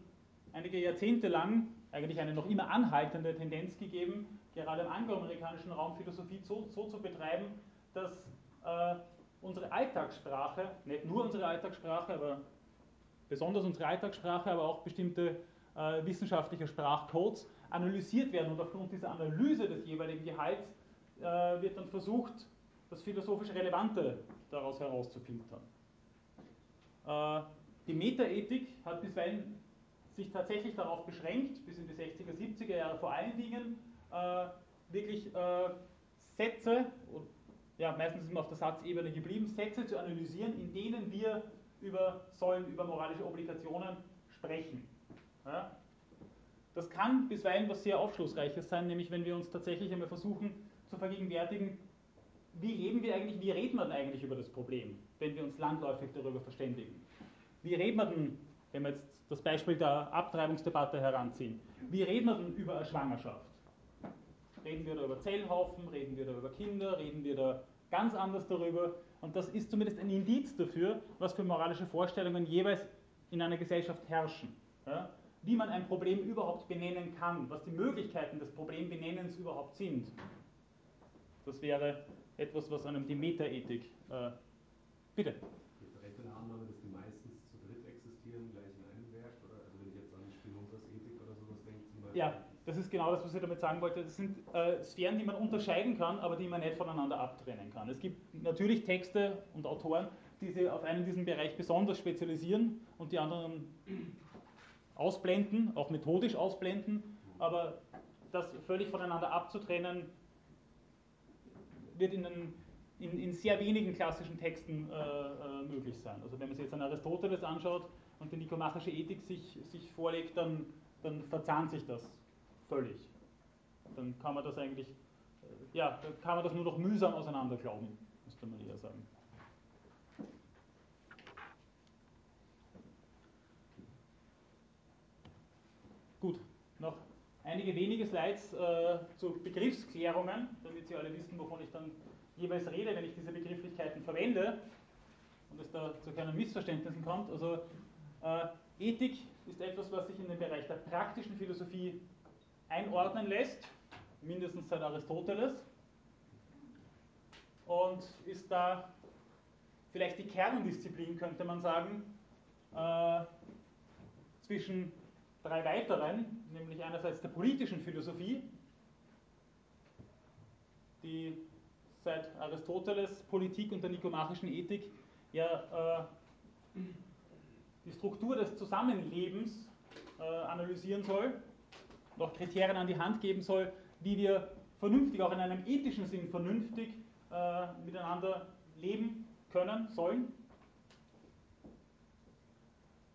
einige Jahrzehnte lang eigentlich eine noch immer anhaltende Tendenz gegeben, gerade im angloamerikanischen Raum Philosophie so, so zu betreiben, dass äh, unsere Alltagssprache, nicht nur unsere Alltagssprache, aber besonders unsere Alltagssprache, aber auch bestimmte äh, wissenschaftliche Sprachcodes analysiert werden und aufgrund dieser Analyse des jeweiligen Gehalts äh, wird dann versucht, das philosophisch Relevante daraus herauszufiltern. Äh, die Metaethik hat bisweilen sich tatsächlich darauf beschränkt, bis in die 60er, 70er Jahre vor allen Dingen, äh, wirklich äh, Sätze, ja, meistens ist man auf der Satzebene geblieben, Sätze zu analysieren, in denen wir über sollen über moralische Obligationen sprechen. Ja? Das kann bisweilen was sehr Aufschlussreiches sein, nämlich wenn wir uns tatsächlich einmal versuchen zu vergegenwärtigen, wie leben wir eigentlich, wie reden wir denn eigentlich über das Problem, wenn wir uns landläufig darüber verständigen? Wie reden wir denn, wenn wir jetzt das Beispiel der Abtreibungsdebatte heranziehen, wie reden wir denn über eine Schwangerschaft? Reden wir da über Zellhaufen, reden wir da über Kinder, reden wir da ganz anders darüber? Und das ist zumindest ein Indiz dafür, was für moralische Vorstellungen jeweils in einer Gesellschaft herrschen. Ja? Wie man ein Problem überhaupt benennen kann, was die Möglichkeiten des Problembenennens überhaupt sind. Das wäre etwas, was einem die Metaethik. Äh, bitte. Recht in Annahme, dass die meistens zu dritt existieren, gleich in einem Werk, oder? Also wenn ich jetzt an Spinozas Ethik oder sowas denke, zum Beispiel. Ja, das ist genau das, was ich damit sagen wollte. Das sind äh, Sphären, die man unterscheiden kann, aber die man nicht voneinander abtrennen kann. Es gibt natürlich Texte und Autoren, die sich auf einen diesen Bereich besonders spezialisieren und die anderen ausblenden, auch methodisch ausblenden, aber das völlig voneinander abzutrennen, wird in, den, in, in sehr wenigen klassischen Texten äh, äh, möglich sein. Also wenn man sich jetzt an Aristoteles anschaut und die nikomachische Ethik sich, sich vorlegt, dann, dann verzahnt sich das völlig. Dann kann man das eigentlich, äh, ja, dann kann man das nur noch mühsam auseinanderglauben, müsste man eher sagen. Gut, noch einige wenige Slides äh, zu Begriffsklärungen, damit Sie alle wissen, wovon ich dann jeweils rede, wenn ich diese Begrifflichkeiten verwende und es da zu keinen Missverständnissen kommt. Also äh, Ethik ist etwas, was sich in den Bereich der praktischen Philosophie einordnen lässt, mindestens seit Aristoteles, und ist da vielleicht die Kerndisziplin, könnte man sagen, äh, zwischen drei weiteren, nämlich einerseits der politischen Philosophie, die seit Aristoteles Politik und der nikomachischen Ethik ja äh, die Struktur des Zusammenlebens äh, analysieren soll, noch Kriterien an die Hand geben soll, wie wir vernünftig, auch in einem ethischen Sinn vernünftig äh, miteinander leben können, sollen.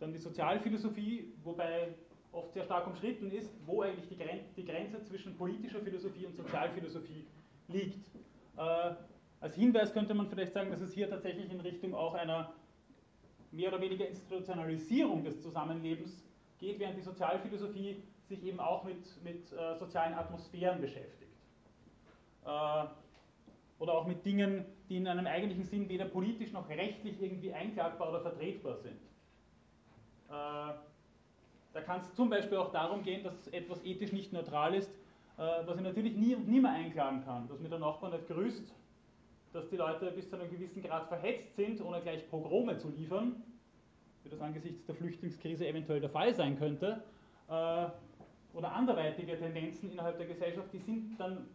Dann die Sozialphilosophie, wobei oft sehr stark umstritten ist, wo eigentlich die, Gren die Grenze zwischen politischer Philosophie und Sozialphilosophie liegt. Äh, als Hinweis könnte man vielleicht sagen, dass es hier tatsächlich in Richtung auch einer mehr oder weniger Institutionalisierung des Zusammenlebens geht, während die Sozialphilosophie sich eben auch mit, mit äh, sozialen Atmosphären beschäftigt. Äh, oder auch mit Dingen, die in einem eigentlichen Sinn weder politisch noch rechtlich irgendwie einklagbar oder vertretbar sind. Äh, da kann es zum Beispiel auch darum gehen, dass etwas ethisch nicht neutral ist, äh, was ich natürlich nie und nimmer einklagen kann, dass mir der Nachbar nicht grüßt, dass die Leute bis zu einem gewissen Grad verhetzt sind, ohne gleich Pogrome zu liefern, wie das angesichts der Flüchtlingskrise eventuell der Fall sein könnte, äh, oder anderweitige Tendenzen innerhalb der Gesellschaft, die sind dann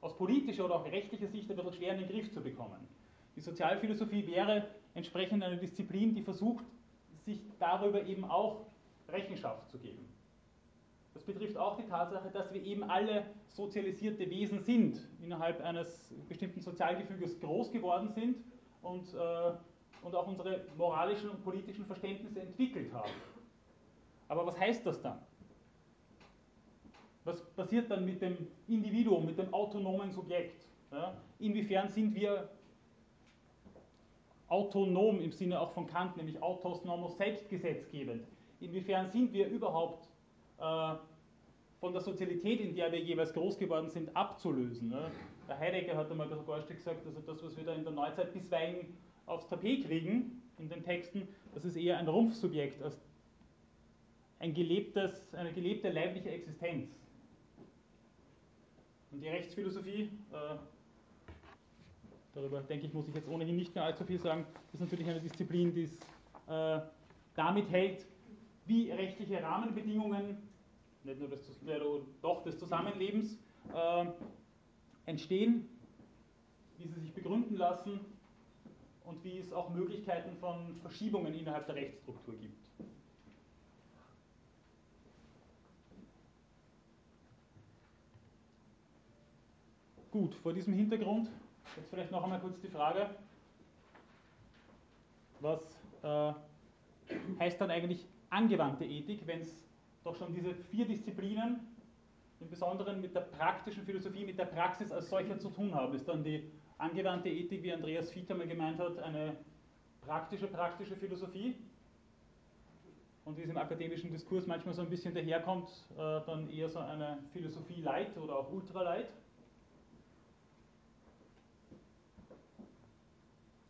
aus politischer oder auch rechtlicher Sicht ein bisschen schwer in den Griff zu bekommen. Die Sozialphilosophie wäre entsprechend eine Disziplin, die versucht, sich darüber eben auch Rechenschaft zu geben. Das betrifft auch die Tatsache, dass wir eben alle sozialisierte Wesen sind, innerhalb eines bestimmten Sozialgefüges groß geworden sind und, äh, und auch unsere moralischen und politischen Verständnisse entwickelt haben. Aber was heißt das dann? Was passiert dann mit dem Individuum, mit dem autonomen Subjekt? Ja? Inwiefern sind wir autonom im Sinne auch von Kant, nämlich autos nomos selbstgesetzgebend? Inwiefern sind wir überhaupt äh, von der Sozialität, in der wir jeweils groß geworden sind, abzulösen? Ne? Der Heidegger hat einmal sogar gesagt, also das, was wir da in der Neuzeit bisweilen aufs Tapet kriegen, in den Texten, das ist eher ein Rumpfsubjekt als ein gelebtes, eine gelebte leibliche Existenz. Und die Rechtsphilosophie, äh, darüber denke ich, muss ich jetzt ohnehin nicht mehr allzu viel sagen, ist natürlich eine Disziplin, die es äh, damit hält, wie rechtliche Rahmenbedingungen, nicht nur des, äh, doch des Zusammenlebens, äh, entstehen, wie sie sich begründen lassen und wie es auch Möglichkeiten von Verschiebungen innerhalb der Rechtsstruktur gibt. Gut, vor diesem Hintergrund jetzt vielleicht noch einmal kurz die Frage, was äh, heißt dann eigentlich angewandte Ethik, wenn es doch schon diese vier Disziplinen, im Besonderen mit der praktischen Philosophie, mit der Praxis als solcher zu tun haben? Ist dann die angewandte Ethik, wie Andreas Fiete mal gemeint hat, eine praktische, praktische Philosophie? Und wie es im akademischen Diskurs manchmal so ein bisschen daherkommt, äh, dann eher so eine Philosophie light oder auch ultra light?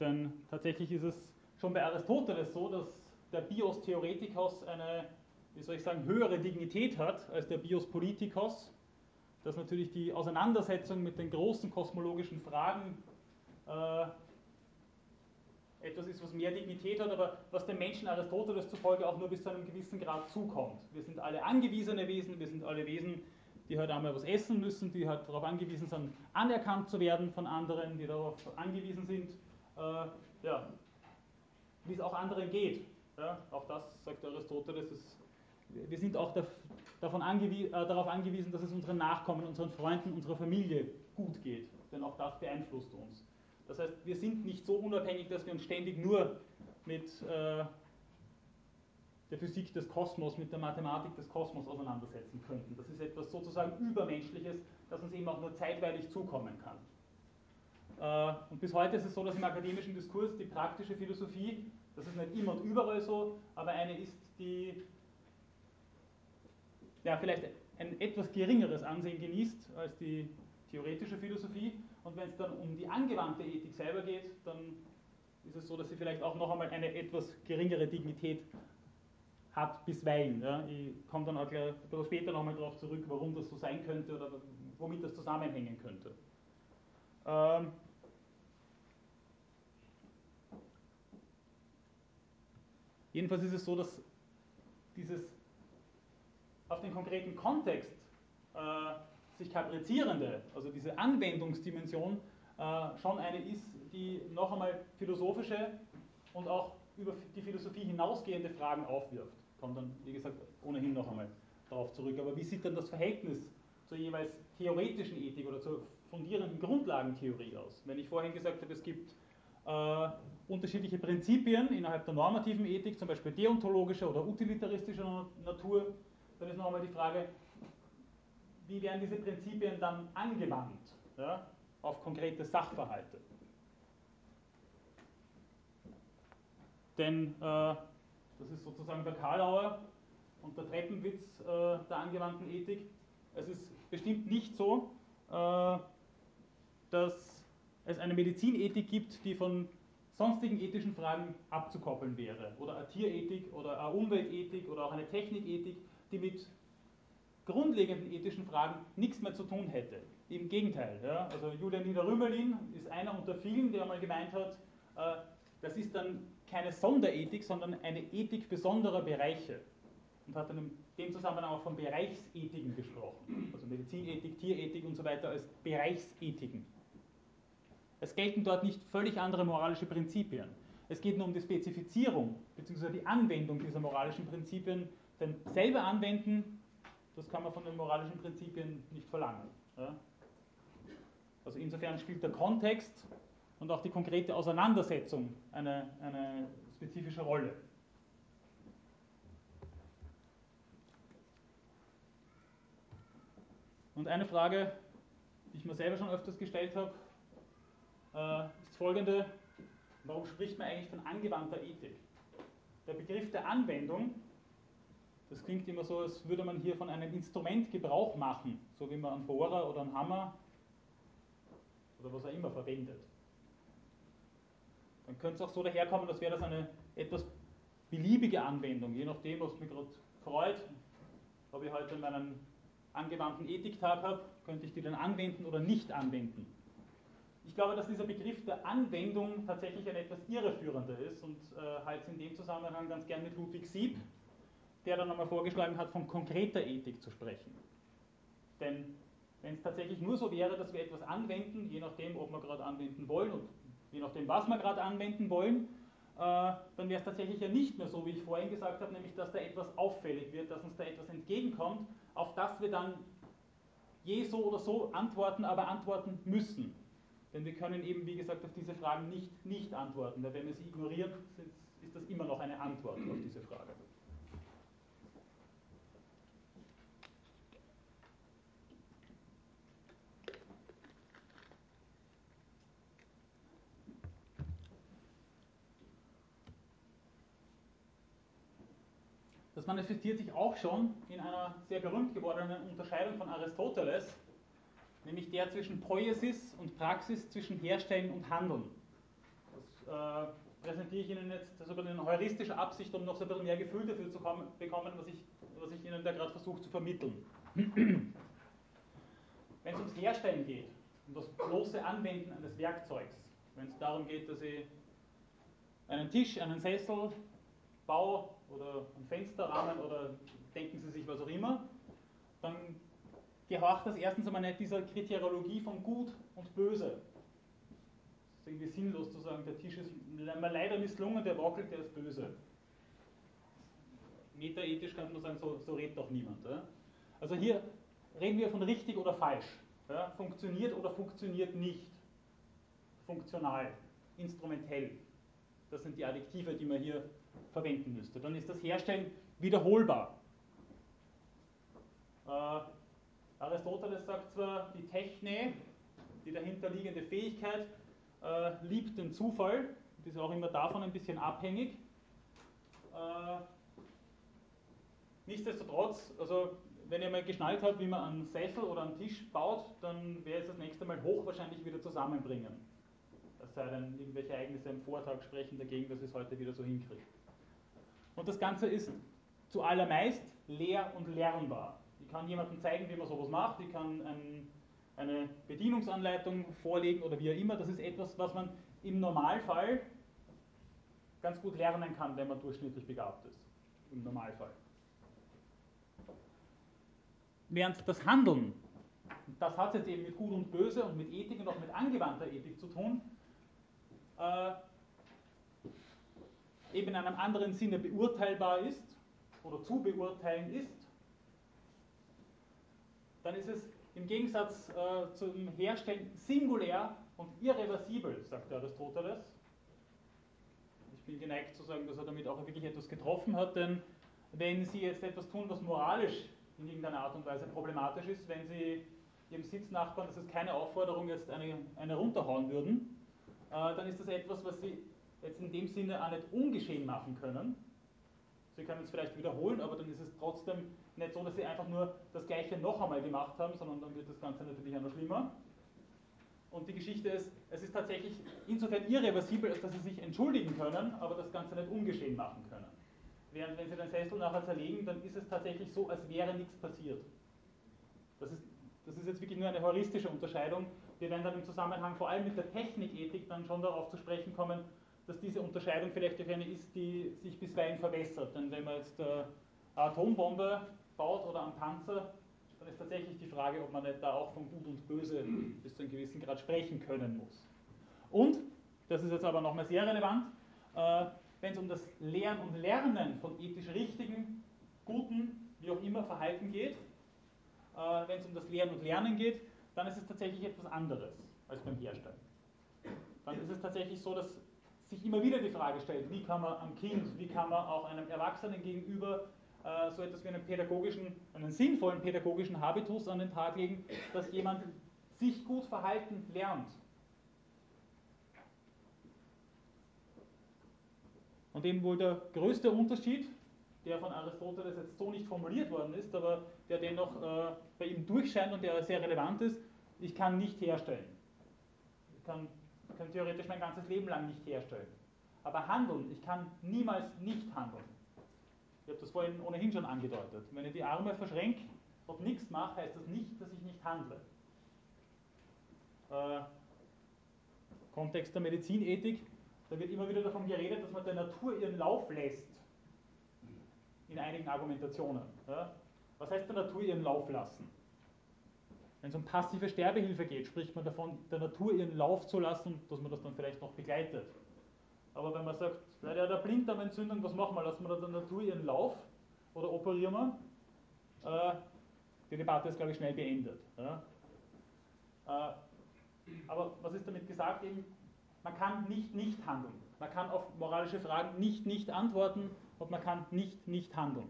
Denn tatsächlich ist es schon bei Aristoteles so, dass der Bios Theoretikos eine, wie soll ich sagen, höhere Dignität hat als der Bios Politikos. Dass natürlich die Auseinandersetzung mit den großen kosmologischen Fragen äh, etwas ist, was mehr Dignität hat, aber was dem Menschen Aristoteles zufolge auch nur bis zu einem gewissen Grad zukommt. Wir sind alle angewiesene Wesen, wir sind alle Wesen, die halt einmal was essen müssen, die halt darauf angewiesen sind, anerkannt zu werden von anderen, die darauf angewiesen sind, äh, ja, wie es auch anderen geht. Ja, auch das sagt Aristoteles, ist, wir sind auch da, davon angewie, äh, darauf angewiesen, dass es unseren Nachkommen, unseren Freunden, unserer Familie gut geht, denn auch das beeinflusst uns. Das heißt, wir sind nicht so unabhängig, dass wir uns ständig nur mit, äh, der Physik des Kosmos mit der Mathematik des Kosmos auseinandersetzen könnten. Das ist etwas sozusagen Übermenschliches, das uns eben auch nur zeitweilig zukommen kann. Äh, und bis heute ist es so, dass im akademischen Diskurs die praktische Philosophie, das ist nicht immer und überall so, aber eine ist, die ja, vielleicht ein etwas geringeres Ansehen genießt als die theoretische Philosophie. Und wenn es dann um die angewandte Ethik selber geht, dann ist es so, dass sie vielleicht auch noch einmal eine etwas geringere Dignität hat bisweilen. Ja. Ich komme dann auch gleich ein bisschen später nochmal darauf zurück, warum das so sein könnte oder womit das zusammenhängen könnte. Ähm Jedenfalls ist es so, dass dieses auf den konkreten Kontext äh, sich kaprizierende, also diese Anwendungsdimension, äh, schon eine ist, die noch einmal philosophische und auch über die Philosophie hinausgehende Fragen aufwirft. Kommt dann, wie gesagt, ohnehin noch einmal darauf zurück. Aber wie sieht dann das Verhältnis zur jeweils theoretischen Ethik oder zur fundierenden Grundlagentheorie aus? Wenn ich vorhin gesagt habe, es gibt äh, unterschiedliche Prinzipien innerhalb der normativen Ethik, zum Beispiel deontologischer oder utilitaristischer Natur, dann ist noch einmal die Frage, wie werden diese Prinzipien dann angewandt ja, auf konkrete Sachverhalte? Denn äh, das ist sozusagen der Karlauer und der Treppenwitz äh, der angewandten Ethik. Es ist bestimmt nicht so, äh, dass es eine Medizinethik gibt, die von sonstigen ethischen Fragen abzukoppeln wäre. Oder eine Tierethik oder eine Umweltethik oder auch eine Technikethik, die mit grundlegenden ethischen Fragen nichts mehr zu tun hätte. Im Gegenteil. Ja, also Julian Niederrümelin ist einer unter vielen, der mal gemeint hat, äh, das ist dann keine Sonderethik, sondern eine Ethik besonderer Bereiche. Und hat dann in dem Zusammenhang auch von Bereichsethiken gesprochen. Also Medizinethik, Tierethik und so weiter als Bereichsethiken. Es gelten dort nicht völlig andere moralische Prinzipien. Es geht nur um die Spezifizierung bzw. die Anwendung dieser moralischen Prinzipien. Denn selber anwenden, das kann man von den moralischen Prinzipien nicht verlangen. Ja? Also insofern spielt der Kontext und auch die konkrete Auseinandersetzung eine, eine spezifische Rolle. Und eine Frage, die ich mir selber schon öfters gestellt habe, ist folgende. Warum spricht man eigentlich von angewandter Ethik? Der Begriff der Anwendung, das klingt immer so, als würde man hier von einem Instrument Gebrauch machen, so wie man einen Bohrer oder einen Hammer oder was auch immer verwendet. Dann könnte es auch so daherkommen, als wäre das eine etwas beliebige Anwendung, je nachdem, was mich gerade freut. Ob ich heute meinen angewandten Ethiktag habe, könnte ich die dann anwenden oder nicht anwenden. Ich glaube, dass dieser Begriff der Anwendung tatsächlich ein etwas irreführender ist und äh, halte es in dem Zusammenhang ganz gern mit Ludwig Sieb, der dann nochmal vorgeschlagen hat, von konkreter Ethik zu sprechen. Denn wenn es tatsächlich nur so wäre, dass wir etwas anwenden, je nachdem, ob wir gerade anwenden wollen und je nachdem, was wir gerade anwenden wollen, äh, dann wäre es tatsächlich ja nicht mehr so, wie ich vorhin gesagt habe, nämlich dass da etwas auffällig wird, dass uns da etwas entgegenkommt, auf das wir dann je so oder so antworten, aber antworten müssen. Denn wir können eben, wie gesagt, auf diese Fragen nicht nicht antworten, weil wenn wir sie ignorieren, ist das immer noch eine Antwort auf diese Frage. Das manifestiert sich auch schon in einer sehr berühmt gewordenen Unterscheidung von Aristoteles, nämlich der zwischen Poiesis und Praxis, zwischen Herstellen und Handeln. Das äh, präsentiere ich Ihnen jetzt über eine heuristische Absicht, um noch so ein bisschen mehr Gefühl dafür zu kommen, bekommen, was ich, was ich Ihnen da gerade versuche zu vermitteln. Wenn es ums Herstellen geht, um das bloße Anwenden eines Werkzeugs, wenn es darum geht, dass ich einen Tisch, einen Sessel baue oder einen Fensterrahmen oder denken Sie sich was auch immer, dann gehorcht das erstens einmal nicht dieser Kriteriologie von Gut und Böse. Das ist irgendwie sinnlos zu sagen, der Tisch ist leider misslungen, der wackelt, der ist böse. Metaethisch könnte man sagen, so, so redet doch niemand. Ja? Also hier reden wir von richtig oder falsch. Ja? Funktioniert oder funktioniert nicht. Funktional, instrumentell. Das sind die Adjektive, die man hier verwenden müsste. Dann ist das Herstellen wiederholbar. Äh, Aristoteles sagt zwar, die Techne, die dahinterliegende Fähigkeit, äh, liebt den Zufall, und ist auch immer davon ein bisschen abhängig. Äh, nichtsdestotrotz, also wenn ihr mal geschnallt habt, wie man einen Sessel oder einen Tisch baut, dann wäre es das nächste Mal hochwahrscheinlich wieder zusammenbringen. Es sei denn, irgendwelche Ereignisse im Vortag sprechen dagegen, dass es heute wieder so hinkriegt. Und das Ganze ist zuallermeist leer und lernbar. Ich kann jemandem zeigen, wie man sowas macht, ich kann ein, eine Bedienungsanleitung vorlegen oder wie auch immer. Das ist etwas, was man im Normalfall ganz gut lernen kann, wenn man durchschnittlich begabt ist. Im Normalfall. Während das Handeln, das hat jetzt eben mit Gut und Böse und mit Ethik und auch mit angewandter Ethik zu tun, äh, eben in einem anderen Sinne beurteilbar ist oder zu beurteilen ist, dann ist es im Gegensatz äh, zum Herstellen singulär und irreversibel, sagt Aristoteles. Ich bin geneigt zu sagen, dass er damit auch wirklich etwas getroffen hat, denn wenn Sie jetzt etwas tun, was moralisch in irgendeiner Art und Weise problematisch ist, wenn Sie Ihrem Sitznachbarn, das ist keine Aufforderung, jetzt eine, eine runterhauen würden, äh, dann ist das etwas, was Sie jetzt in dem Sinne auch nicht ungeschehen machen können. Sie können es vielleicht wiederholen, aber dann ist es trotzdem nicht so, dass Sie einfach nur das Gleiche noch einmal gemacht haben, sondern dann wird das Ganze natürlich auch noch schlimmer. Und die Geschichte ist, es ist tatsächlich insofern irreversibel, als dass Sie sich entschuldigen können, aber das Ganze nicht ungeschehen machen können. Während wenn Sie den Sessel nachher zerlegen, dann ist es tatsächlich so, als wäre nichts passiert. Das ist, das ist jetzt wirklich nur eine heuristische Unterscheidung. Wir werden dann im Zusammenhang vor allem mit der Technikethik dann schon darauf zu sprechen kommen, dass diese Unterscheidung vielleicht auch eine ist, die sich bisweilen verbessert. Denn wenn man jetzt eine Atombombe baut oder einen Panzer, dann ist tatsächlich die Frage, ob man nicht da auch von Gut und Böse bis zu einem gewissen Grad sprechen können muss. Und, das ist jetzt aber nochmal sehr relevant, äh, wenn es um das Lehren und Lernen von ethisch richtigen, guten, wie auch immer Verhalten geht, äh, wenn es um das Lehren und Lernen geht, dann ist es tatsächlich etwas anderes als beim Herstellen. Dann ist es tatsächlich so, dass sich immer wieder die Frage stellt, wie kann man am Kind, wie kann man auch einem Erwachsenen gegenüber so etwas wie einen pädagogischen, einen sinnvollen pädagogischen Habitus an den Tag legen, dass jemand sich gut verhalten lernt. Und eben wohl der größte Unterschied, der von Aristoteles jetzt so nicht formuliert worden ist, aber der dennoch äh, bei ihm durchscheint und der sehr relevant ist, ich kann nicht herstellen. Ich kann ich kann theoretisch mein ganzes Leben lang nicht herstellen. Aber handeln, ich kann niemals nicht handeln. Ich habe das vorhin ohnehin schon angedeutet. Wenn ich die Arme verschränke und nichts mache, heißt das nicht, dass ich nicht handle. Äh, Kontext der Medizinethik, da wird immer wieder davon geredet, dass man der Natur ihren Lauf lässt. In einigen Argumentationen. Ja? Was heißt der Natur ihren Lauf lassen? Wenn es um passive Sterbehilfe geht, spricht man davon, der Natur ihren Lauf zu lassen, dass man das dann vielleicht noch begleitet. Aber wenn man sagt, der hat eine Blinddarmentzündung, was machen wir? Lassen wir der Natur ihren Lauf oder operieren wir? Äh, die Debatte ist, glaube ich, schnell beendet. Ja? Äh, aber was ist damit gesagt? Eben, man kann nicht nicht handeln. Man kann auf moralische Fragen nicht nicht antworten und man kann nicht nicht handeln.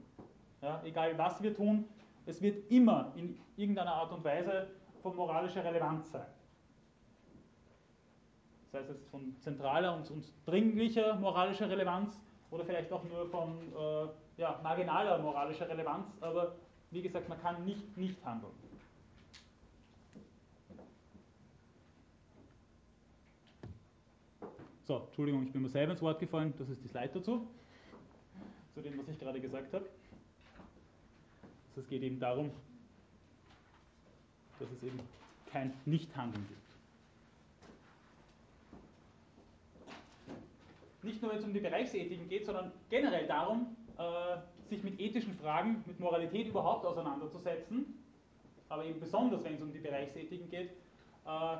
Ja? Egal was wir tun, es wird immer in irgendeiner Art und Weise von moralischer Relevanz sein. Sei es jetzt von zentraler und, und dringlicher moralischer Relevanz oder vielleicht auch nur von äh, ja, marginaler moralischer Relevanz, aber wie gesagt, man kann nicht nicht handeln. So, Entschuldigung, ich bin mir selber ins Wort gefallen, das ist die Slide dazu, zu dem, was ich gerade gesagt habe. Also es geht eben darum, dass es eben kein Nichthandeln gibt. Nicht nur, wenn es um die Bereichsethiken geht, sondern generell darum, äh, sich mit ethischen Fragen, mit Moralität überhaupt auseinanderzusetzen, aber eben besonders, wenn es um die Bereichsethiken geht, äh,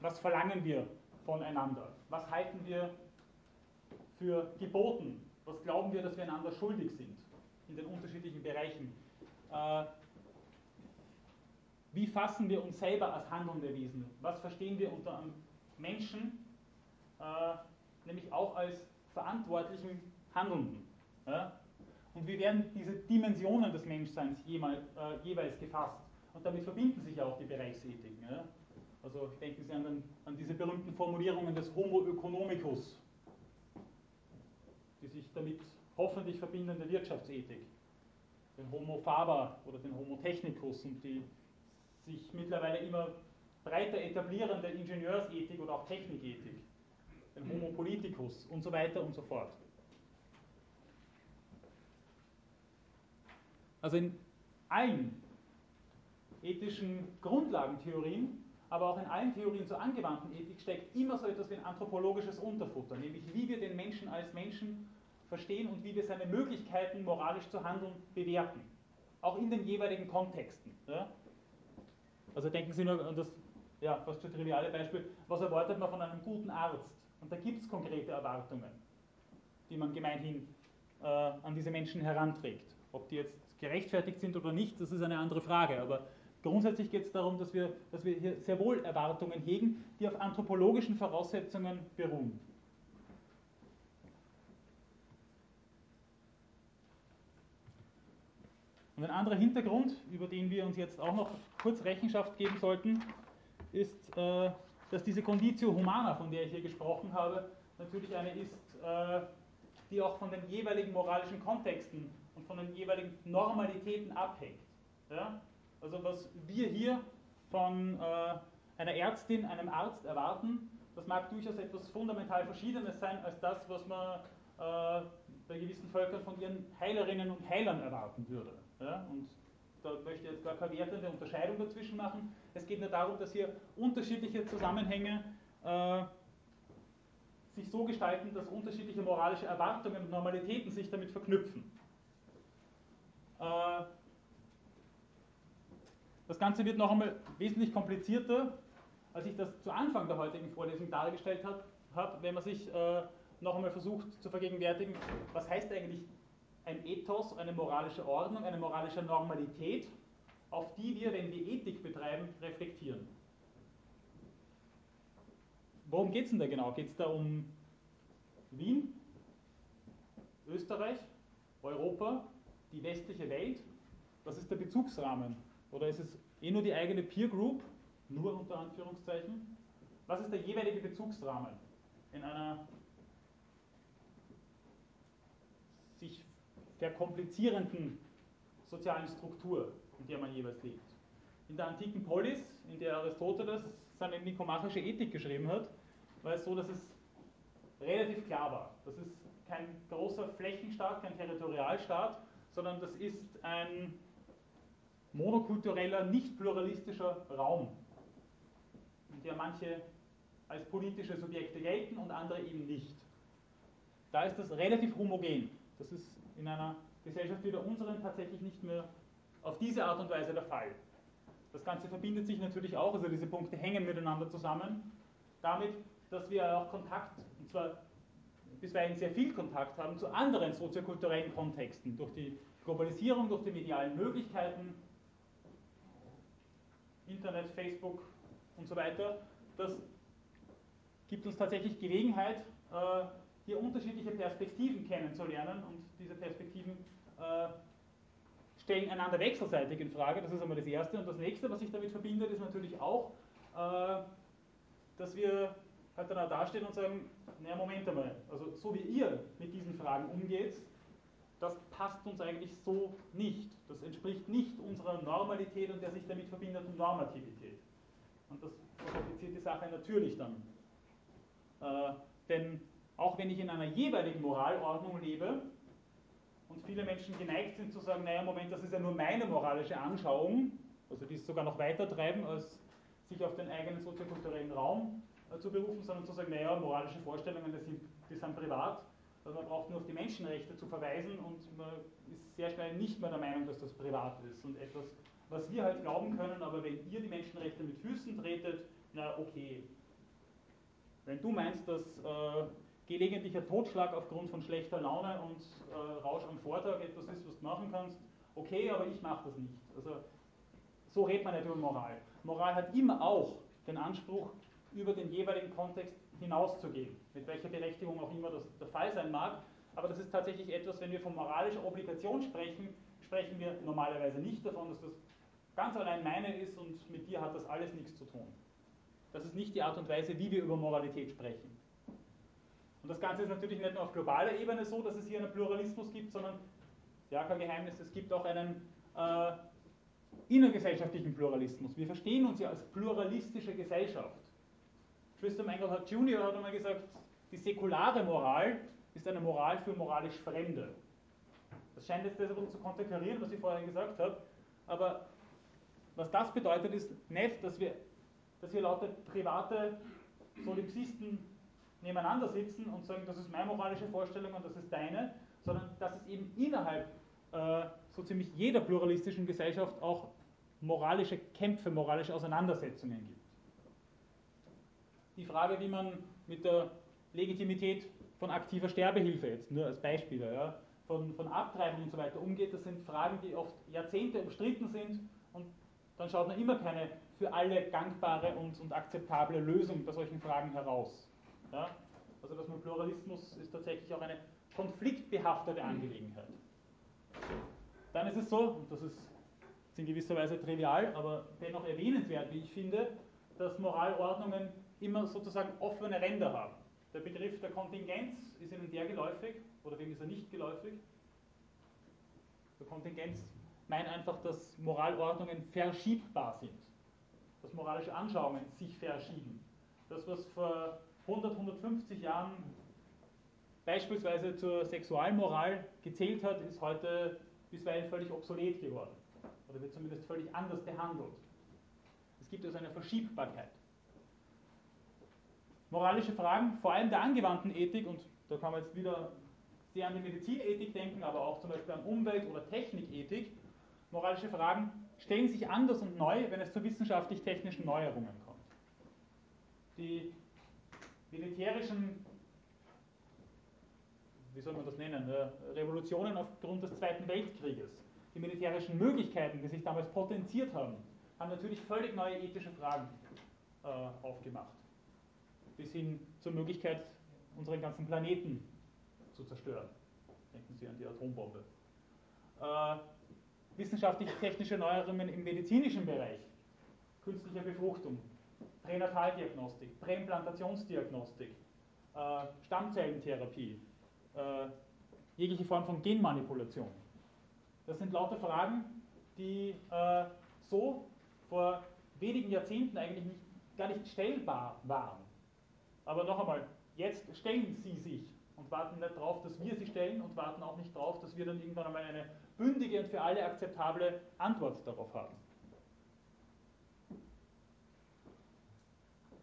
was verlangen wir voneinander? Was halten wir für geboten? Was glauben wir, dass wir einander schuldig sind? in den unterschiedlichen Bereichen. Äh, wie fassen wir uns selber als handelnde Wesen? Was verstehen wir unter einem Menschen, nämlich auch als Verantwortlichen Handelnden. Ja? Und wie werden diese Dimensionen des Menschseins jeweils, äh, jeweils gefasst? Und damit verbinden sich ja auch die Bereichsethiken. Ja? Also denken Sie an, an diese berühmten Formulierungen des Homo economicus, die sich damit hoffentlich verbindende Wirtschaftsethik, den Homo faber oder den Homo technicus und die sich mittlerweile immer breiter etablierende Ingenieursethik oder auch Technikethik, den Homo politicus und so weiter und so fort. Also in allen ethischen Grundlagentheorien, aber auch in allen Theorien zur angewandten Ethik steckt immer so etwas wie ein anthropologisches Unterfutter, nämlich wie wir den Menschen als Menschen verstehen und wie wir seine Möglichkeiten, moralisch zu handeln, bewerten. Auch in den jeweiligen Kontexten. Ja? Also denken Sie nur an das ja, fast schon triviale Beispiel, was erwartet man von einem guten Arzt? Und da gibt es konkrete Erwartungen, die man gemeinhin äh, an diese Menschen heranträgt. Ob die jetzt gerechtfertigt sind oder nicht, das ist eine andere Frage. Aber grundsätzlich geht es darum, dass wir, dass wir hier sehr wohl Erwartungen hegen, die auf anthropologischen Voraussetzungen beruhen. Und ein anderer Hintergrund, über den wir uns jetzt auch noch kurz Rechenschaft geben sollten, ist, äh, dass diese Conditio Humana, von der ich hier gesprochen habe, natürlich eine ist, äh, die auch von den jeweiligen moralischen Kontexten und von den jeweiligen Normalitäten abhängt. Ja? Also was wir hier von äh, einer Ärztin, einem Arzt erwarten, das mag durchaus etwas fundamental Verschiedenes sein als das, was man äh, bei gewissen Völkern von ihren Heilerinnen und Heilern erwarten würde. Ja? Und da möchte ich jetzt gar keine wertende Unterscheidung dazwischen machen. Es geht nur darum, dass hier unterschiedliche Zusammenhänge äh, sich so gestalten, dass unterschiedliche moralische Erwartungen und Normalitäten sich damit verknüpfen. Äh, das Ganze wird noch einmal wesentlich komplizierter, als ich das zu Anfang der heutigen Vorlesung dargestellt habe, wenn man sich äh, noch einmal versucht zu vergegenwärtigen, was heißt eigentlich ein Ethos, eine moralische Ordnung, eine moralische Normalität, auf die wir, wenn wir Ethik betreiben, reflektieren. Worum geht es denn da genau? Geht es da um Wien, Österreich, Europa, die westliche Welt? Was ist der Bezugsrahmen? Oder ist es eh nur die eigene Peer Group, nur unter Anführungszeichen? Was ist der jeweilige Bezugsrahmen in einer sich verkomplizierenden sozialen Struktur, in der man jeweils lebt? In der antiken Polis, in der Aristoteles seine nikomachische Ethik geschrieben hat, war es so, dass es relativ klar war. Das ist kein großer Flächenstaat, kein Territorialstaat, sondern das ist ein monokultureller, nicht pluralistischer Raum, in der manche als politische Subjekte gelten und andere eben nicht. Da ist das relativ homogen. Das ist in einer Gesellschaft wie der unseren tatsächlich nicht mehr auf diese Art und Weise der Fall. Das Ganze verbindet sich natürlich auch, also diese Punkte hängen miteinander zusammen, damit, dass wir auch Kontakt, und zwar bisweilen sehr viel Kontakt haben zu anderen soziokulturellen Kontexten, durch die Globalisierung, durch die medialen Möglichkeiten, Internet, Facebook und so weiter, das gibt uns tatsächlich Gelegenheit, äh, hier unterschiedliche Perspektiven kennenzulernen und diese Perspektiven äh, stellen einander wechselseitig in Frage. Das ist einmal das Erste. Und das Nächste, was sich damit verbindet, ist natürlich auch, äh, dass wir halt dann auch dastehen und sagen, naja, Moment einmal, also so wie ihr mit diesen Fragen umgeht, das passt uns eigentlich so nicht. Das entspricht nicht unserer Normalität und der sich damit verbindenden Normativität. Und das verkompliziert die Sache natürlich dann. Äh, denn auch wenn ich in einer jeweiligen Moralordnung lebe und viele Menschen geneigt sind zu sagen, naja, Moment, das ist ja nur meine moralische Anschauung, also die es sogar noch weiter treiben, als sich auf den eigenen soziokulturellen Raum äh, zu berufen, sondern zu sagen, naja, moralische Vorstellungen, die sind, die sind privat, also man braucht nur auf die Menschenrechte zu verweisen und man ist sehr schnell nicht mehr der Meinung, dass das privat ist und etwas, was wir halt glauben können, aber wenn ihr die Menschenrechte mit Füßen tretet, na okay. Wenn du meinst, dass äh, gelegentlicher Totschlag aufgrund von schlechter Laune und äh, Rausch am Vortag etwas ist, was du machen kannst, okay, aber ich mache das nicht. Also so redet man nicht über Moral. Moral hat immer auch den Anspruch, über den jeweiligen Kontext hinauszugehen, mit welcher Berechtigung auch immer das der Fall sein mag. aber das ist tatsächlich etwas, wenn wir von moralischer Obligation sprechen, sprechen wir normalerweise nicht davon, dass das ganz allein meine ist und mit dir hat das alles nichts zu tun. Das ist nicht die Art und Weise, wie wir über Moralität sprechen. Und das Ganze ist natürlich nicht nur auf globaler Ebene so, dass es hier einen Pluralismus gibt, sondern, ja, kein Geheimnis, es gibt auch einen äh, innergesellschaftlichen Pluralismus. Wir verstehen uns ja als pluralistische Gesellschaft. Tristan Engelhardt Jr. hat einmal gesagt, die säkulare Moral ist eine Moral für moralisch Fremde. Das scheint jetzt deshalb zu konterkarieren, was ich vorhin gesagt habe, aber was das bedeutet, ist nicht, dass wir dass hier lauter private Solipsisten nebeneinander sitzen und sagen, das ist meine moralische Vorstellung und das ist deine, sondern dass es eben innerhalb äh, so ziemlich jeder pluralistischen Gesellschaft auch moralische Kämpfe, moralische Auseinandersetzungen gibt. Die Frage, wie man mit der Legitimität von aktiver Sterbehilfe jetzt nur als Beispiel, ja, von, von Abtreibung und so weiter umgeht, das sind Fragen, die oft Jahrzehnte umstritten sind und dann schaut man immer keine für alle gangbare und, und akzeptable Lösung bei solchen Fragen heraus. Ja? Also das mit Pluralismus ist tatsächlich auch eine konfliktbehaftete Angelegenheit. Dann ist es so, und das ist in gewisser Weise trivial, aber dennoch erwähnenswert, wie ich finde, dass Moralordnungen immer sozusagen offene Ränder haben. Der Begriff der Kontingenz ist Ihnen der geläufig oder wem ist er nicht geläufig? Der Kontingenz meint einfach, dass Moralordnungen verschiebbar sind dass moralische Anschauungen sich verschieben. Das, was vor 100, 150 Jahren beispielsweise zur Sexualmoral gezählt hat, ist heute bisweilen völlig obsolet geworden oder wird zumindest völlig anders behandelt. Es gibt also eine Verschiebbarkeit. Moralische Fragen, vor allem der angewandten Ethik, und da kann man jetzt wieder sehr an die Medizinethik denken, aber auch zum Beispiel an Umwelt- oder Technikethik, moralische Fragen stellen sich anders und neu, wenn es zu wissenschaftlich-technischen Neuerungen kommt. Die militärischen, wie soll man das nennen, Revolutionen aufgrund des Zweiten Weltkrieges, die militärischen Möglichkeiten, die sich damals potenziert haben, haben natürlich völlig neue ethische Fragen äh, aufgemacht. Bis hin zur Möglichkeit, unseren ganzen Planeten zu zerstören. Denken Sie an die Atombombe. Äh, wissenschaftlich-technische Neuerungen im medizinischen Bereich, künstliche Befruchtung, Pränataldiagnostik, Präimplantationsdiagnostik, äh, Stammzellentherapie, äh, jegliche Form von Genmanipulation. Das sind lauter Fragen, die äh, so vor wenigen Jahrzehnten eigentlich nicht, gar nicht stellbar waren. Aber noch einmal, jetzt stellen sie sich und warten nicht darauf, dass wir sie stellen und warten auch nicht darauf, dass wir dann irgendwann einmal eine bündige und für alle akzeptable Antwort darauf haben.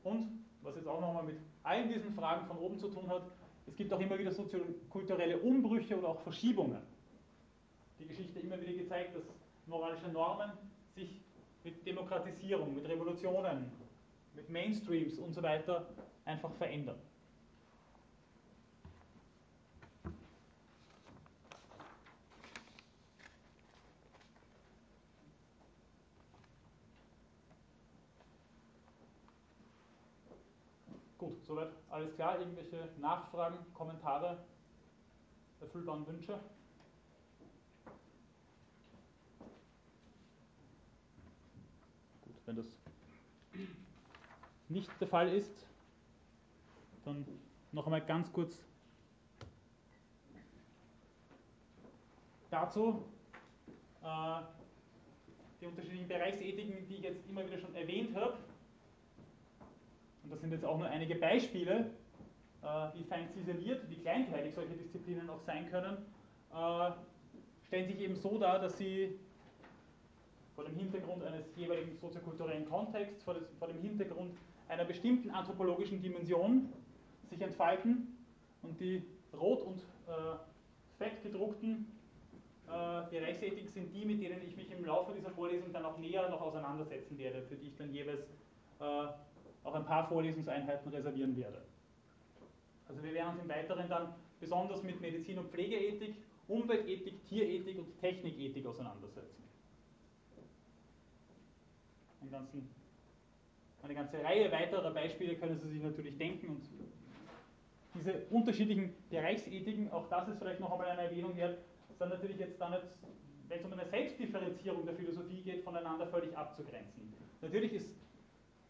Und, was jetzt auch nochmal mit allen diesen Fragen von oben zu tun hat, es gibt auch immer wieder soziokulturelle Umbrüche oder auch Verschiebungen. Die Geschichte immer wieder gezeigt, dass moralische Normen sich mit Demokratisierung, mit Revolutionen, mit Mainstreams und so weiter einfach verändern. Gut, soweit alles klar. Irgendwelche Nachfragen, Kommentare, erfüllbaren Wünsche? Gut, wenn das nicht der Fall ist, dann noch einmal ganz kurz dazu. Äh, die unterschiedlichen Bereichsethiken, die ich jetzt immer wieder schon erwähnt habe, und das sind jetzt auch nur einige Beispiele, äh, wie fein ziseliert, wie kleinteilig solche Disziplinen auch sein können, äh, stellen sich eben so dar, dass sie vor dem Hintergrund eines jeweiligen soziokulturellen Kontexts, vor, dem Hintergrund einer bestimmten anthropologischen Dimension sich entfalten und die rot und äh, fett gedruckten äh, Bereichsethik sind die, mit denen ich mich im Laufe dieser Vorlesung dann auch näher noch auseinandersetzen werde, für die ich dann jeweils äh, auch ein paar Vorlesungseinheiten reservieren werde. Also wir werden uns im Weiteren dann besonders mit Medizin- und Pflegeethik, Umweltethik, Tierethik und Technikethik auseinandersetzen. Ganzen, eine ganze Reihe weiterer Beispiele können Sie sich natürlich denken und diese unterschiedlichen Bereichsethiken, auch das ist vielleicht noch einmal eine Erwähnung wert, sind natürlich jetzt dann jetzt, wenn es um eine Selbstdifferenzierung der Philosophie geht, voneinander völlig abzugrenzen. Natürlich ist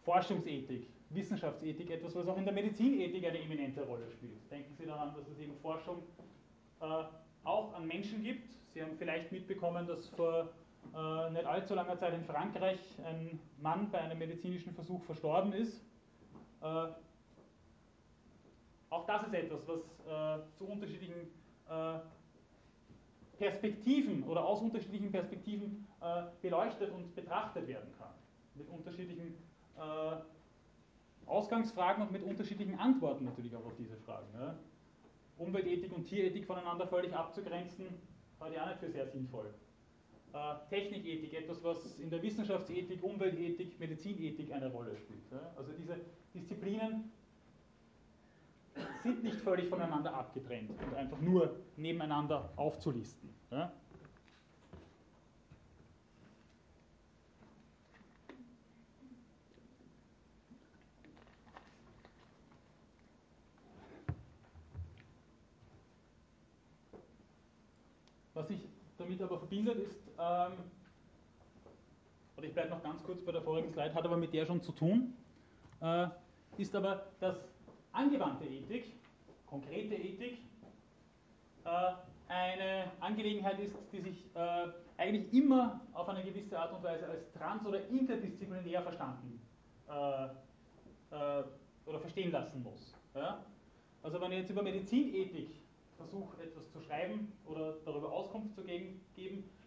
Forschungsethik, Wissenschaftsethik etwas, was auch in der Medizinethik eine eminente Rolle spielt. Denken Sie daran, dass es eben Forschung äh, auch an Menschen gibt. Sie haben vielleicht mitbekommen, dass vor äh, nicht allzu langer Zeit in Frankreich ein Mann bei einem medizinischen Versuch verstorben ist. Äh, auch das ist etwas, was äh, zu unterschiedlichen äh, Perspektiven oder aus unterschiedlichen Perspektiven äh, beleuchtet und betrachtet werden kann. Mit unterschiedlichen Ausgangsfragen und mit unterschiedlichen Antworten natürlich auch auf diese Fragen. Umweltethik und Tierethik voneinander völlig abzugrenzen, halte ich auch nicht für sehr sinnvoll. Äh, Technikethik, etwas, was in der Wissenschaftsethik, Umweltethik, Medizinethik eine Rolle spielt. Also diese Disziplinen sind nicht völlig voneinander abgetrennt und einfach nur nebeneinander aufzulisten. Was sich damit aber verbindet ist, ähm, oder ich bleibe noch ganz kurz bei der vorigen Slide, hat aber mit der schon zu tun, äh, ist aber, dass angewandte Ethik, konkrete Ethik, äh, eine Angelegenheit ist, die sich äh, eigentlich immer auf eine gewisse Art und Weise als trans- oder interdisziplinär verstanden äh, äh, oder verstehen lassen muss. Ja? Also wenn ich jetzt über Medizinethik versuche, etwas zu schreiben oder darüber Auskunft zu geben,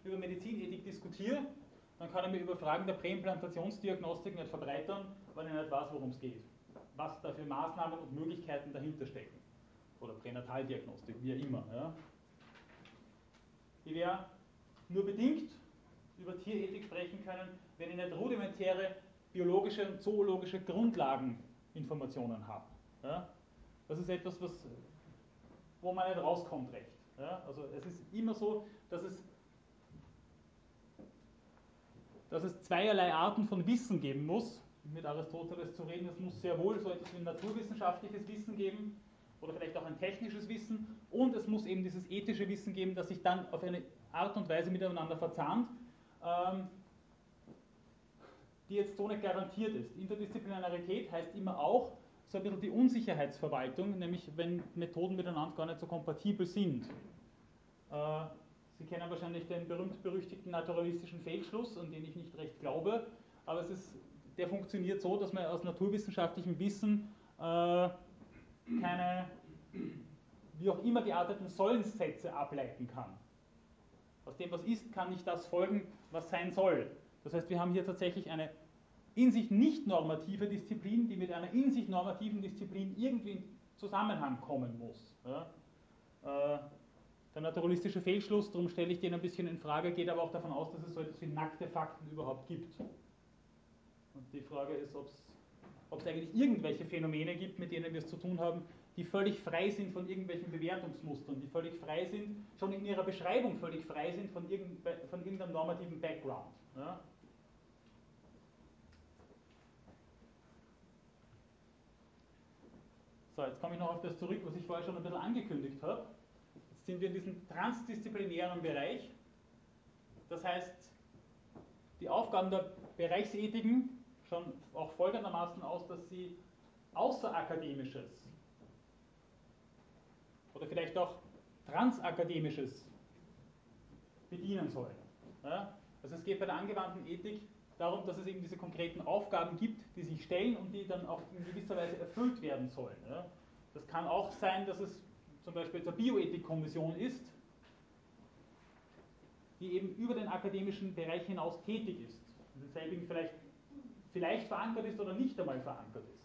über Medizinethik diskutiere, dann kann ich mir über Fragen der Präimplantationsdiagnostik nicht verbreitern, weil ich nicht weiß, worum es geht. Was da für Maßnahmen und Möglichkeiten dahinter stecken. Oder Pränataldiagnostik, wie auch immer. Ja. Ich werde nur bedingt über Tierethik sprechen können, wenn ich nicht rudimentäre biologische und zoologische Grundlageninformationen habe. Ja. Das ist etwas, was wo man nicht rauskommt recht. Ja? Also es ist immer so, dass es, dass es zweierlei Arten von Wissen geben muss. Mit Aristoteles zu reden, es muss sehr wohl so etwas wie ein naturwissenschaftliches Wissen geben oder vielleicht auch ein technisches Wissen und es muss eben dieses ethische Wissen geben, das sich dann auf eine Art und Weise miteinander verzahnt, ähm, die jetzt so nicht garantiert ist. Interdisziplinarität heißt immer auch, so ein bisschen die Unsicherheitsverwaltung, nämlich wenn Methoden miteinander gar nicht so kompatibel sind. Äh, Sie kennen wahrscheinlich den berühmt-berüchtigten naturalistischen Fehlschluss, an den ich nicht recht glaube, aber ist, der funktioniert so, dass man aus naturwissenschaftlichem Wissen äh, keine wie auch immer gearteten Sollenssätze ableiten kann. Aus dem, was ist, kann nicht das folgen, was sein soll. Das heißt, wir haben hier tatsächlich eine in sich nicht normative Disziplin, die mit einer in sich normativen Disziplin irgendwie in Zusammenhang kommen muss. Ja? Äh, der naturalistische Fehlschluss, darum stelle ich den ein bisschen in Frage, geht aber auch davon aus, dass es so etwas wie nackte Fakten überhaupt gibt. Und die Frage ist, ob es eigentlich irgendwelche Phänomene gibt, mit denen wir es zu tun haben, die völlig frei sind von irgendwelchen Bewertungsmustern, die völlig frei sind, schon in ihrer Beschreibung völlig frei sind von, irgendeinem normativen Background. Ja? So, jetzt komme ich noch auf das zurück, was ich vorher schon ein bisschen angekündigt habe. Jetzt sind wir in diesem transdisziplinären Bereich. Das heißt, die Aufgaben der Bereichsethiken schauen auch folgendermaßen aus, dass sie außerakademisches oder vielleicht auch transakademisches bedienen sollen. Ja? Also es geht bei der angewandten Ethik darum, dass es eben diese konkreten Aufgaben gibt, die sich stellen und die dann auch in gewisser Weise erfüllt werden sollen. Ja. Das kann auch sein, dass es zum Beispiel eine Bioethikkommission ist, die eben über den akademischen Bereich hinaus tätig ist und selbigen vielleicht, vielleicht verankert ist oder nicht einmal verankert ist.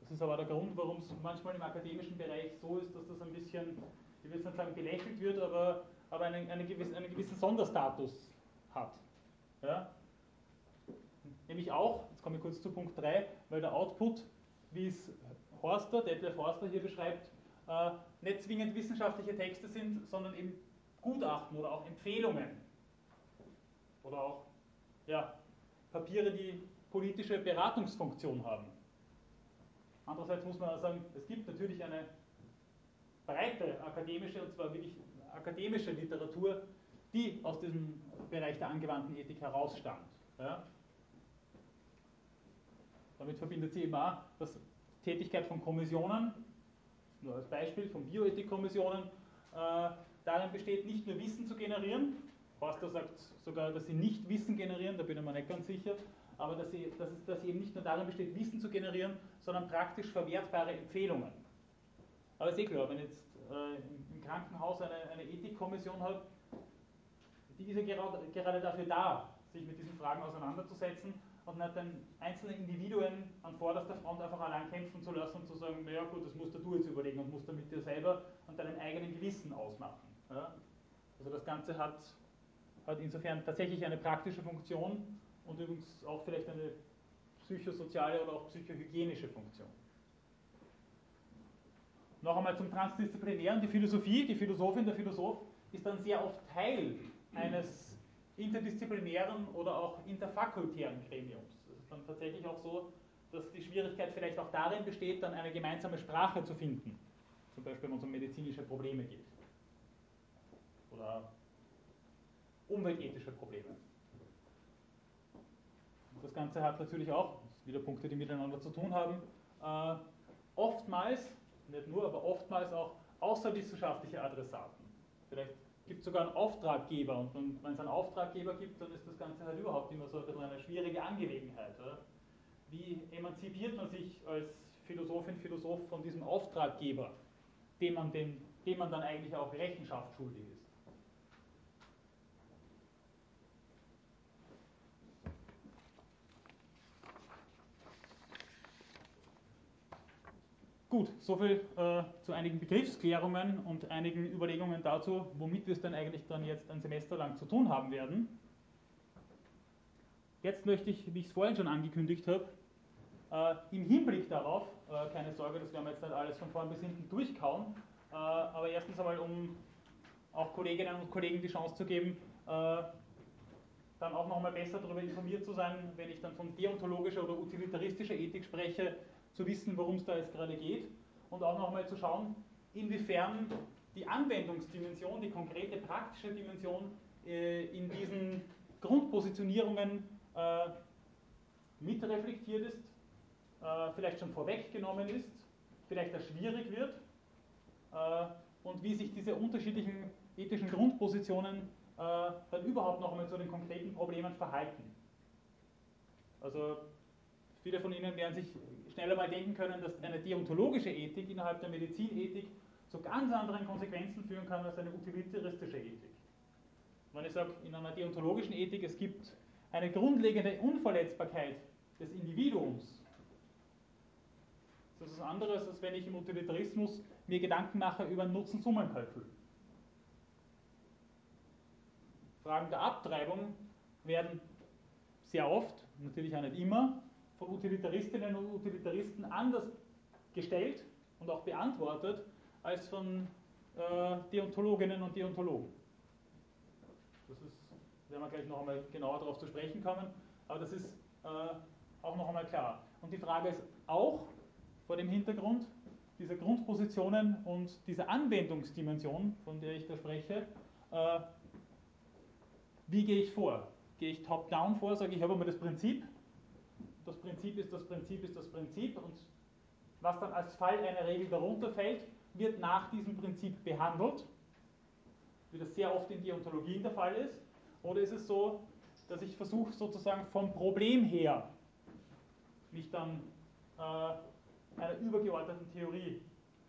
Das ist aber der Grund, warum es manchmal im akademischen Bereich so ist, dass das ein bisschen, ich will jetzt nicht sagen belächelt wird, aber, aber einen, einen, gewissen, einen gewissen Sonderstatus hat. Ja? Nämlich auch, jetzt komme ich kurz zu Punkt 3, weil der Output, wie es Horster, Detlef Horster hier beschreibt, äh, nicht zwingend wissenschaftliche Texte sind, sondern eben Gutachten oder auch Empfehlungen. Oder auch ja, Papiere, die politische Beratungsfunktion haben. Andererseits muss man auch sagen, es gibt natürlich eine breite akademische, und zwar wirklich akademische Literatur, die aus diesem Bereich der angewandten Ethik herausstammt. Ja? Damit verbindet sie eben auch die Tätigkeit von Kommissionen, nur als Beispiel von Bioethikkommissionen, äh, darin besteht, nicht nur Wissen zu generieren, Forster sagt sogar, dass sie nicht Wissen generieren, da bin ich mir nicht ganz sicher, aber dass sie, dass, es, dass sie eben nicht nur darin besteht, Wissen zu generieren, sondern praktisch verwertbare Empfehlungen. Aber ist eh klar, wenn jetzt äh, im Krankenhaus eine, eine Ethikkommission habe, die ist ja gerade, gerade dafür da, sich mit diesen Fragen auseinanderzusetzen und nicht den einzelnen Individuen an vorderster Front einfach allein kämpfen zu lassen und zu sagen, naja gut, das musst du jetzt überlegen und musst du mit dir selber und deinem eigenen Gewissen ausmachen. Ja? Also das Ganze hat, hat insofern tatsächlich eine praktische Funktion und übrigens auch vielleicht eine psychosoziale oder auch psychohygienische Funktion. Noch einmal zum Transdisziplinären. Die Philosophie, die Philosophin, der Philosoph ist dann sehr oft Teil eines interdisziplinären oder auch interfakultären Gremiums. Es ist dann tatsächlich auch so, dass die Schwierigkeit vielleicht auch darin besteht, dann eine gemeinsame Sprache zu finden. Zum Beispiel, wenn es um medizinische Probleme geht. Oder umweltethische Probleme. Das Ganze hat natürlich auch, wieder Punkte, die miteinander zu tun haben, äh, oftmals, nicht nur, aber oftmals auch außerwissenschaftliche Adressaten. Vielleicht gibt sogar einen Auftraggeber und wenn es einen Auftraggeber gibt, dann ist das Ganze halt überhaupt immer so ein eine schwierige Angelegenheit. Oder? Wie emanzipiert man sich als Philosophin, Philosoph von diesem Auftraggeber, dem man, den, dem man dann eigentlich auch Rechenschaft schuldig ist? Gut, soviel äh, zu einigen Begriffsklärungen und einigen Überlegungen dazu, womit wir es denn eigentlich dann jetzt ein Semester lang zu tun haben werden. Jetzt möchte ich, wie ich es vorhin schon angekündigt habe, äh, im Hinblick darauf, äh, keine Sorge, das werden wir jetzt nicht alles von vorn bis hinten durchkauen, äh, aber erstens einmal, um auch Kolleginnen und Kollegen die Chance zu geben, äh, dann auch nochmal besser darüber informiert zu sein, wenn ich dann von deontologischer oder utilitaristischer Ethik spreche, zu wissen, worum es da jetzt gerade geht und auch nochmal zu schauen, inwiefern die Anwendungsdimension, die konkrete praktische Dimension äh, in diesen Grundpositionierungen äh, mitreflektiert ist, äh, vielleicht schon vorweggenommen ist, vielleicht auch schwierig wird und wie sich diese unterschiedlichen ethischen Grundpositionen dann überhaupt noch einmal zu den konkreten Problemen verhalten. Also viele von Ihnen werden sich schneller mal denken können, dass eine deontologische Ethik innerhalb der Medizinethik zu ganz anderen Konsequenzen führen kann als eine utilitaristische Ethik. Wenn ich sage, in einer deontologischen Ethik, es gibt eine grundlegende Unverletzbarkeit des Individuums, das ist was anderes, als wenn ich im Utilitarismus mir Gedanken mache über Nutzen-Summen-Kalkül. Fragen der Abtreibung werden sehr oft, natürlich auch nicht immer, von Utilitaristinnen und Utilitaristen anders gestellt und auch beantwortet als von äh, Deontologinnen und Deontologen. Das ist, werden wir gleich noch einmal genauer darauf zu sprechen kommen, aber das ist äh, auch noch einmal klar. Und die Frage ist auch vor dem Hintergrund dieser Grundpositionen und dieser Anwendungsdimension, von der ich da spreche, äh, wie gehe ich vor? Gehe ich top-down vor, sage ich, habe einmal das Prinzip, das Prinzip ist das Prinzip ist das Prinzip und was dann als Fall einer Regel darunter fällt, wird nach diesem Prinzip behandelt, wie das sehr oft in Deontologien der Fall ist. Oder ist es so, dass ich versuche sozusagen vom Problem her mich dann äh, einer übergeordneten Theorie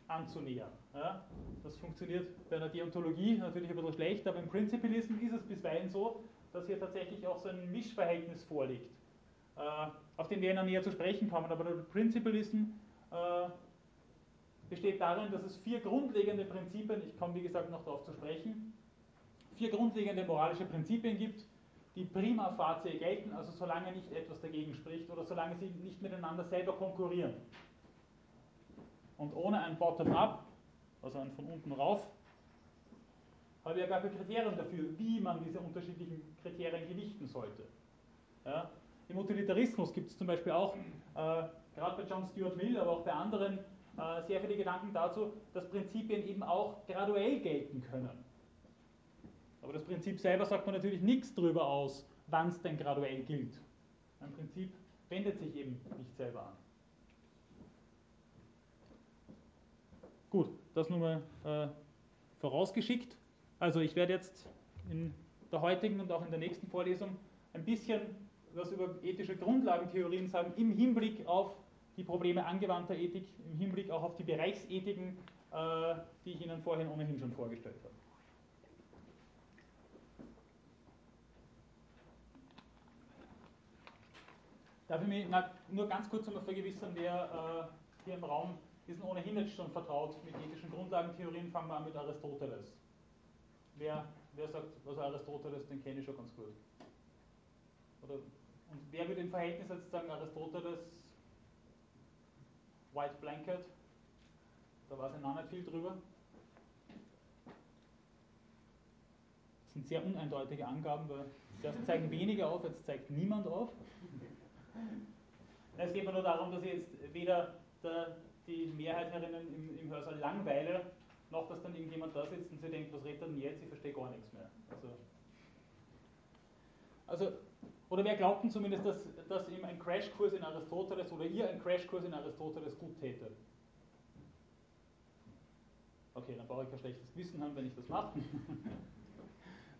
anzunähern. Ja? Das funktioniert bei einer Deontologie natürlich ein bisschen schlecht, aber im Principalism ist es bisweilen so, dass hier tatsächlich auch so ein Mischverhältnis vorliegt. Äh, auf den wir noch näher zu sprechen kommen. Aber der Principalism äh, besteht darin, dass es vier grundlegende Prinzipien, ich komme wie gesagt noch darauf zu sprechen, vier grundlegende moralische Prinzipien gibt, die prima facie gelten, also solange nicht etwas dagegen spricht oder solange sie nicht miteinander selber konkurrieren. Und ohne ein Bottom-up, also ein von unten rauf, habe ich ja gar keine Kriterien dafür, wie man diese unterschiedlichen Kriterien gewichten sollte. Ja? Im Utilitarismus gibt es zum Beispiel auch äh, gerade bei John Stuart Mill, aber auch bei anderen, äh, sehr viele Gedanken dazu, dass Prinzipien eben auch graduell gelten können. Aber das Prinzip selber sagt man natürlich nichts darüber aus, wann es denn graduell gilt. Ein Prinzip wendet sich eben nicht selber an. Gut, das nur mal äh, vorausgeschickt. Also ich werde jetzt in der heutigen und auch in der nächsten Vorlesung ein bisschen was über ethische Grundlagentheorien sagen im Hinblick auf die Probleme angewandter Ethik, im Hinblick auch auf die Bereichsethiken, äh, die ich Ihnen vorhin ohnehin schon vorgestellt habe. Darf ich mich nur ganz kurz einmal vergewissern, wer äh, hier im Raum ist ohnehin jetzt schon vertraut mit ethischen Grundlagentheorien. Fangen wir an mit Aristoteles. Wer, wer sagt, was Aristoteles, den kenne ich schon ganz gut. Oder, und wer würde im Verhältnis jetzt sagen, Aristoteles, White Blanket, da weiß ich noch nicht viel drüber. Das sind sehr uneindeutige Angaben, weil zuerst zeigen wenige auf, jetzt zeigt niemand auf. Es geht mir nur darum, dass ich jetzt weder der, die Mehrheit herinnen im, im Hörsaal langweile, noch dass dann irgendjemand da sitzt und sich denkt, was redet er denn jetzt? Ich verstehe gar nichts mehr. Also, also oder wer glaubt denn zumindest, dass, dass ihm ein Crashkurs in Aristoteles oder ihr ein Crashkurs in Aristoteles gut täte? Okay, dann brauche ich kein schlechtes Gewissen haben, wenn ich das mache.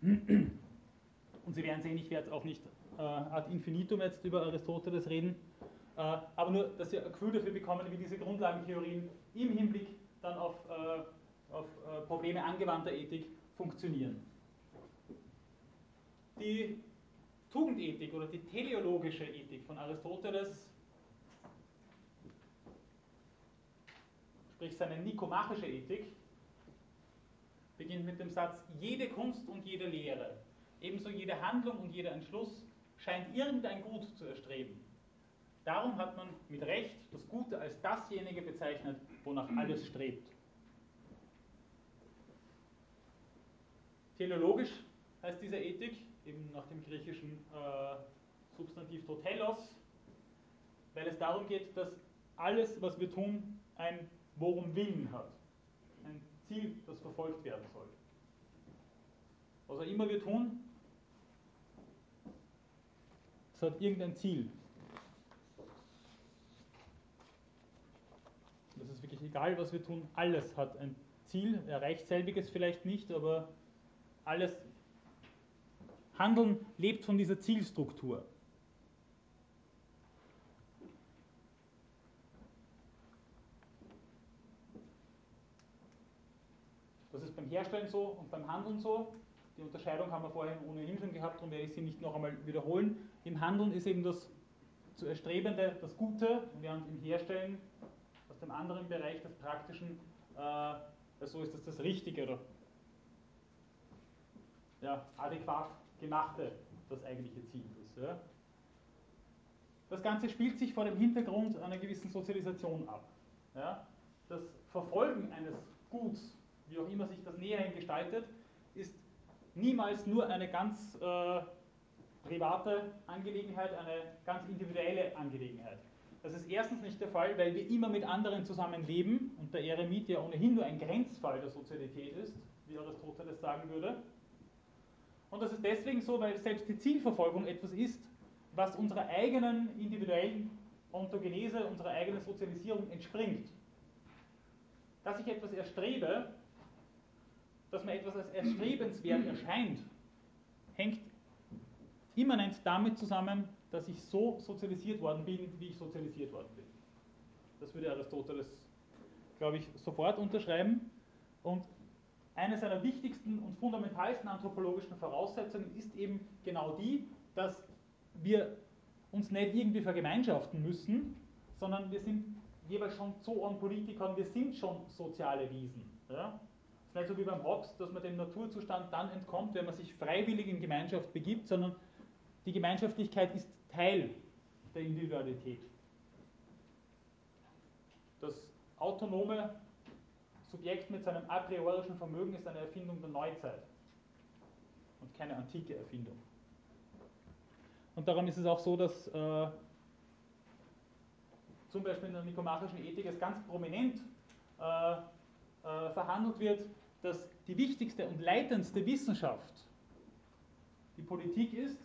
Und Sie werden sehen, ich werde auch nicht äh, ad infinitum jetzt über Aristoteles reden, äh, aber nur, dass Sie ein Gefühl dafür bekommen, wie diese Grundlagentheorien im Hinblick dann auf, äh, auf Probleme angewandter Ethik funktionieren. Die Tugendethik oder die teleologische Ethik von Aristoteles, sprich seine nikomachische Ethik, beginnt mit dem Satz, jede Kunst und jede Lehre, ebenso jede Handlung und jeder Entschluss scheint irgendein Gut zu erstreben. Darum hat man mit Recht das Gute als dasjenige bezeichnet, wonach alles strebt. Teleologisch heißt diese Ethik, eben nach dem griechischen äh, Substantiv totelos, weil es darum geht, dass alles, was wir tun, ein Worum Willen hat. Ein Ziel, das verfolgt werden soll. Was auch immer wir tun, es hat irgendein Ziel. Das ist wirklich egal, was wir tun. Alles hat ein Ziel, erreicht selbiges vielleicht nicht, aber alles Handeln lebt von dieser Zielstruktur. Das ist beim Herstellen so und beim Handeln so. Die Unterscheidung haben wir vorhin ohnehin schon gehabt, darum werde ich sie nicht noch einmal wiederholen. Im Handeln ist eben das zu Erstrebende das Gute, während im Herstellen aus dem anderen Bereich des Praktischen, äh, so ist das das Richtige oder ja, adäquat Gemachte das eigentliche Ziel ist. Ja. Das Ganze spielt sich vor dem Hintergrund einer gewissen Sozialisation ab. Ja. Das Verfolgen eines Guts, wie auch immer sich das näherhin gestaltet, ist niemals nur eine ganz äh, private Angelegenheit, eine ganz individuelle Angelegenheit. Das ist erstens nicht der Fall, weil wir immer mit anderen zusammenleben und der Eremit ja ohnehin nur ein Grenzfall der Sozialität ist, wie Aristoteles sagen würde. Und das ist deswegen so, weil selbst die Zielverfolgung etwas ist, was unserer eigenen individuellen Ontogenese, unserer eigenen Sozialisierung entspringt. Dass ich etwas erstrebe, dass mir etwas als erstrebenswert erscheint, hängt immanent damit zusammen, dass ich so sozialisiert worden bin, wie ich sozialisiert worden bin. Das würde Aristoteles, glaube ich, sofort unterschreiben. Und eine seiner wichtigsten und fundamentalsten anthropologischen Voraussetzungen ist eben genau die, dass wir uns nicht irgendwie vergemeinschaften müssen, sondern wir sind jeweils schon so an Politikern, wir sind schon soziale Wesen. Ja? Es ist nicht so wie beim Hobbes, dass man dem Naturzustand dann entkommt, wenn man sich freiwillig in Gemeinschaft begibt, sondern die Gemeinschaftlichkeit ist Teil der Individualität. Das autonome Subjekt mit seinem a priorischen Vermögen ist eine Erfindung der Neuzeit und keine antike Erfindung. Und darum ist es auch so, dass äh, zum Beispiel in der nikomachischen Ethik als ganz prominent äh, äh, verhandelt wird, dass die wichtigste und leitendste Wissenschaft die Politik ist.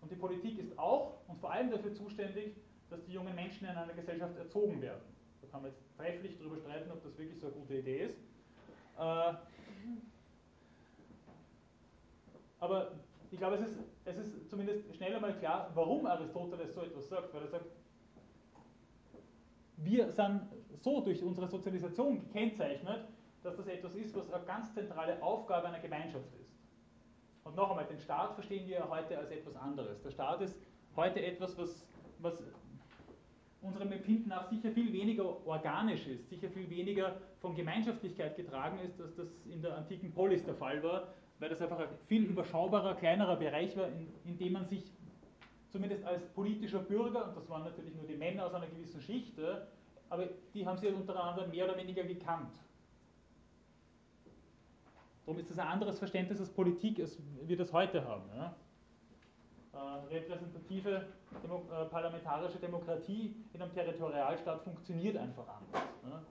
Und die Politik ist auch und vor allem dafür zuständig, dass die jungen Menschen in einer Gesellschaft erzogen werden. Kann man jetzt trefflich darüber streiten, ob das wirklich so eine gute Idee ist. Äh, aber ich glaube, es ist, es ist zumindest schnell einmal klar, warum Aristoteles so etwas sagt, weil er sagt, wir sind so durch unsere Sozialisation gekennzeichnet, dass das etwas ist, was eine ganz zentrale Aufgabe einer Gemeinschaft ist. Und noch einmal, den Staat verstehen wir heute als etwas anderes. Der Staat ist heute etwas, was, was unserem Empfinden nach sicher viel weniger organisch ist, sicher viel weniger von Gemeinschaftlichkeit getragen ist, als das in der antiken Polis der Fall war, weil das einfach ein viel überschaubarer, kleinerer Bereich war, in, in dem man sich zumindest als politischer Bürger, und das waren natürlich nur die Männer aus einer gewissen Schicht, aber die haben sie untereinander mehr oder weniger gekannt. Darum ist das ein anderes Verständnis als Politik, als wir das heute haben. Ja? Äh, repräsentative Demo äh, parlamentarische Demokratie in einem Territorialstaat funktioniert einfach anders. Ja?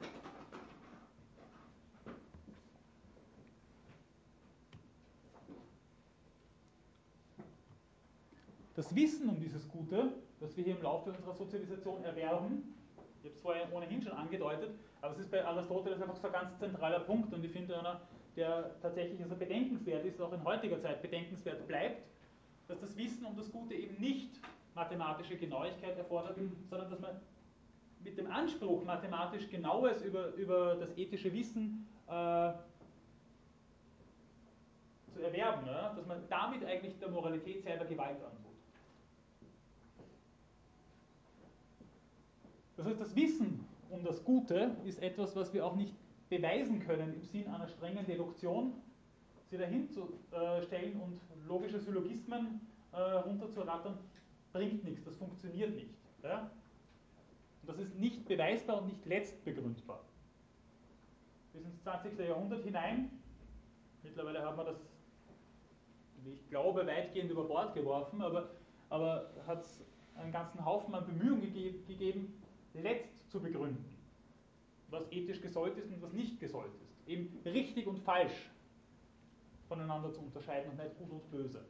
Das Wissen um dieses Gute, das wir hier im Laufe unserer Sozialisation erwerben, ich habe es vorher ohnehin schon angedeutet, aber es ist bei Aristoteles einfach so ein ganz zentraler Punkt und ich finde einer, der tatsächlich also bedenkenswert ist, auch in heutiger Zeit bedenkenswert bleibt, dass das Wissen um das Gute eben nicht mathematische Genauigkeit erfordert, sondern dass man mit dem Anspruch, mathematisch Genaues über, über das ethische Wissen äh, zu erwerben, ja, dass man damit eigentlich der Moralität selber Gewalt antut. Das heißt, das Wissen um das Gute ist etwas, was wir auch nicht beweisen können im Sinn einer strengen Deduktion, sie dahin zu äh, stellen und logische Syllogismen äh, runterzurattern, bringt nichts, das funktioniert nicht. Ja? Und das ist nicht beweisbar und nicht letztbegründbar. Bis ins 20. Jahrhundert hinein, mittlerweile hat man das, wie ich glaube, weitgehend über Bord geworfen, aber, aber hat es einen ganzen Haufen an Bemühungen gegeben, letzt zu begründen, was ethisch gesollt ist und was nicht gesollt ist. Eben richtig und falsch voneinander zu unterscheiden und nicht gut und böse.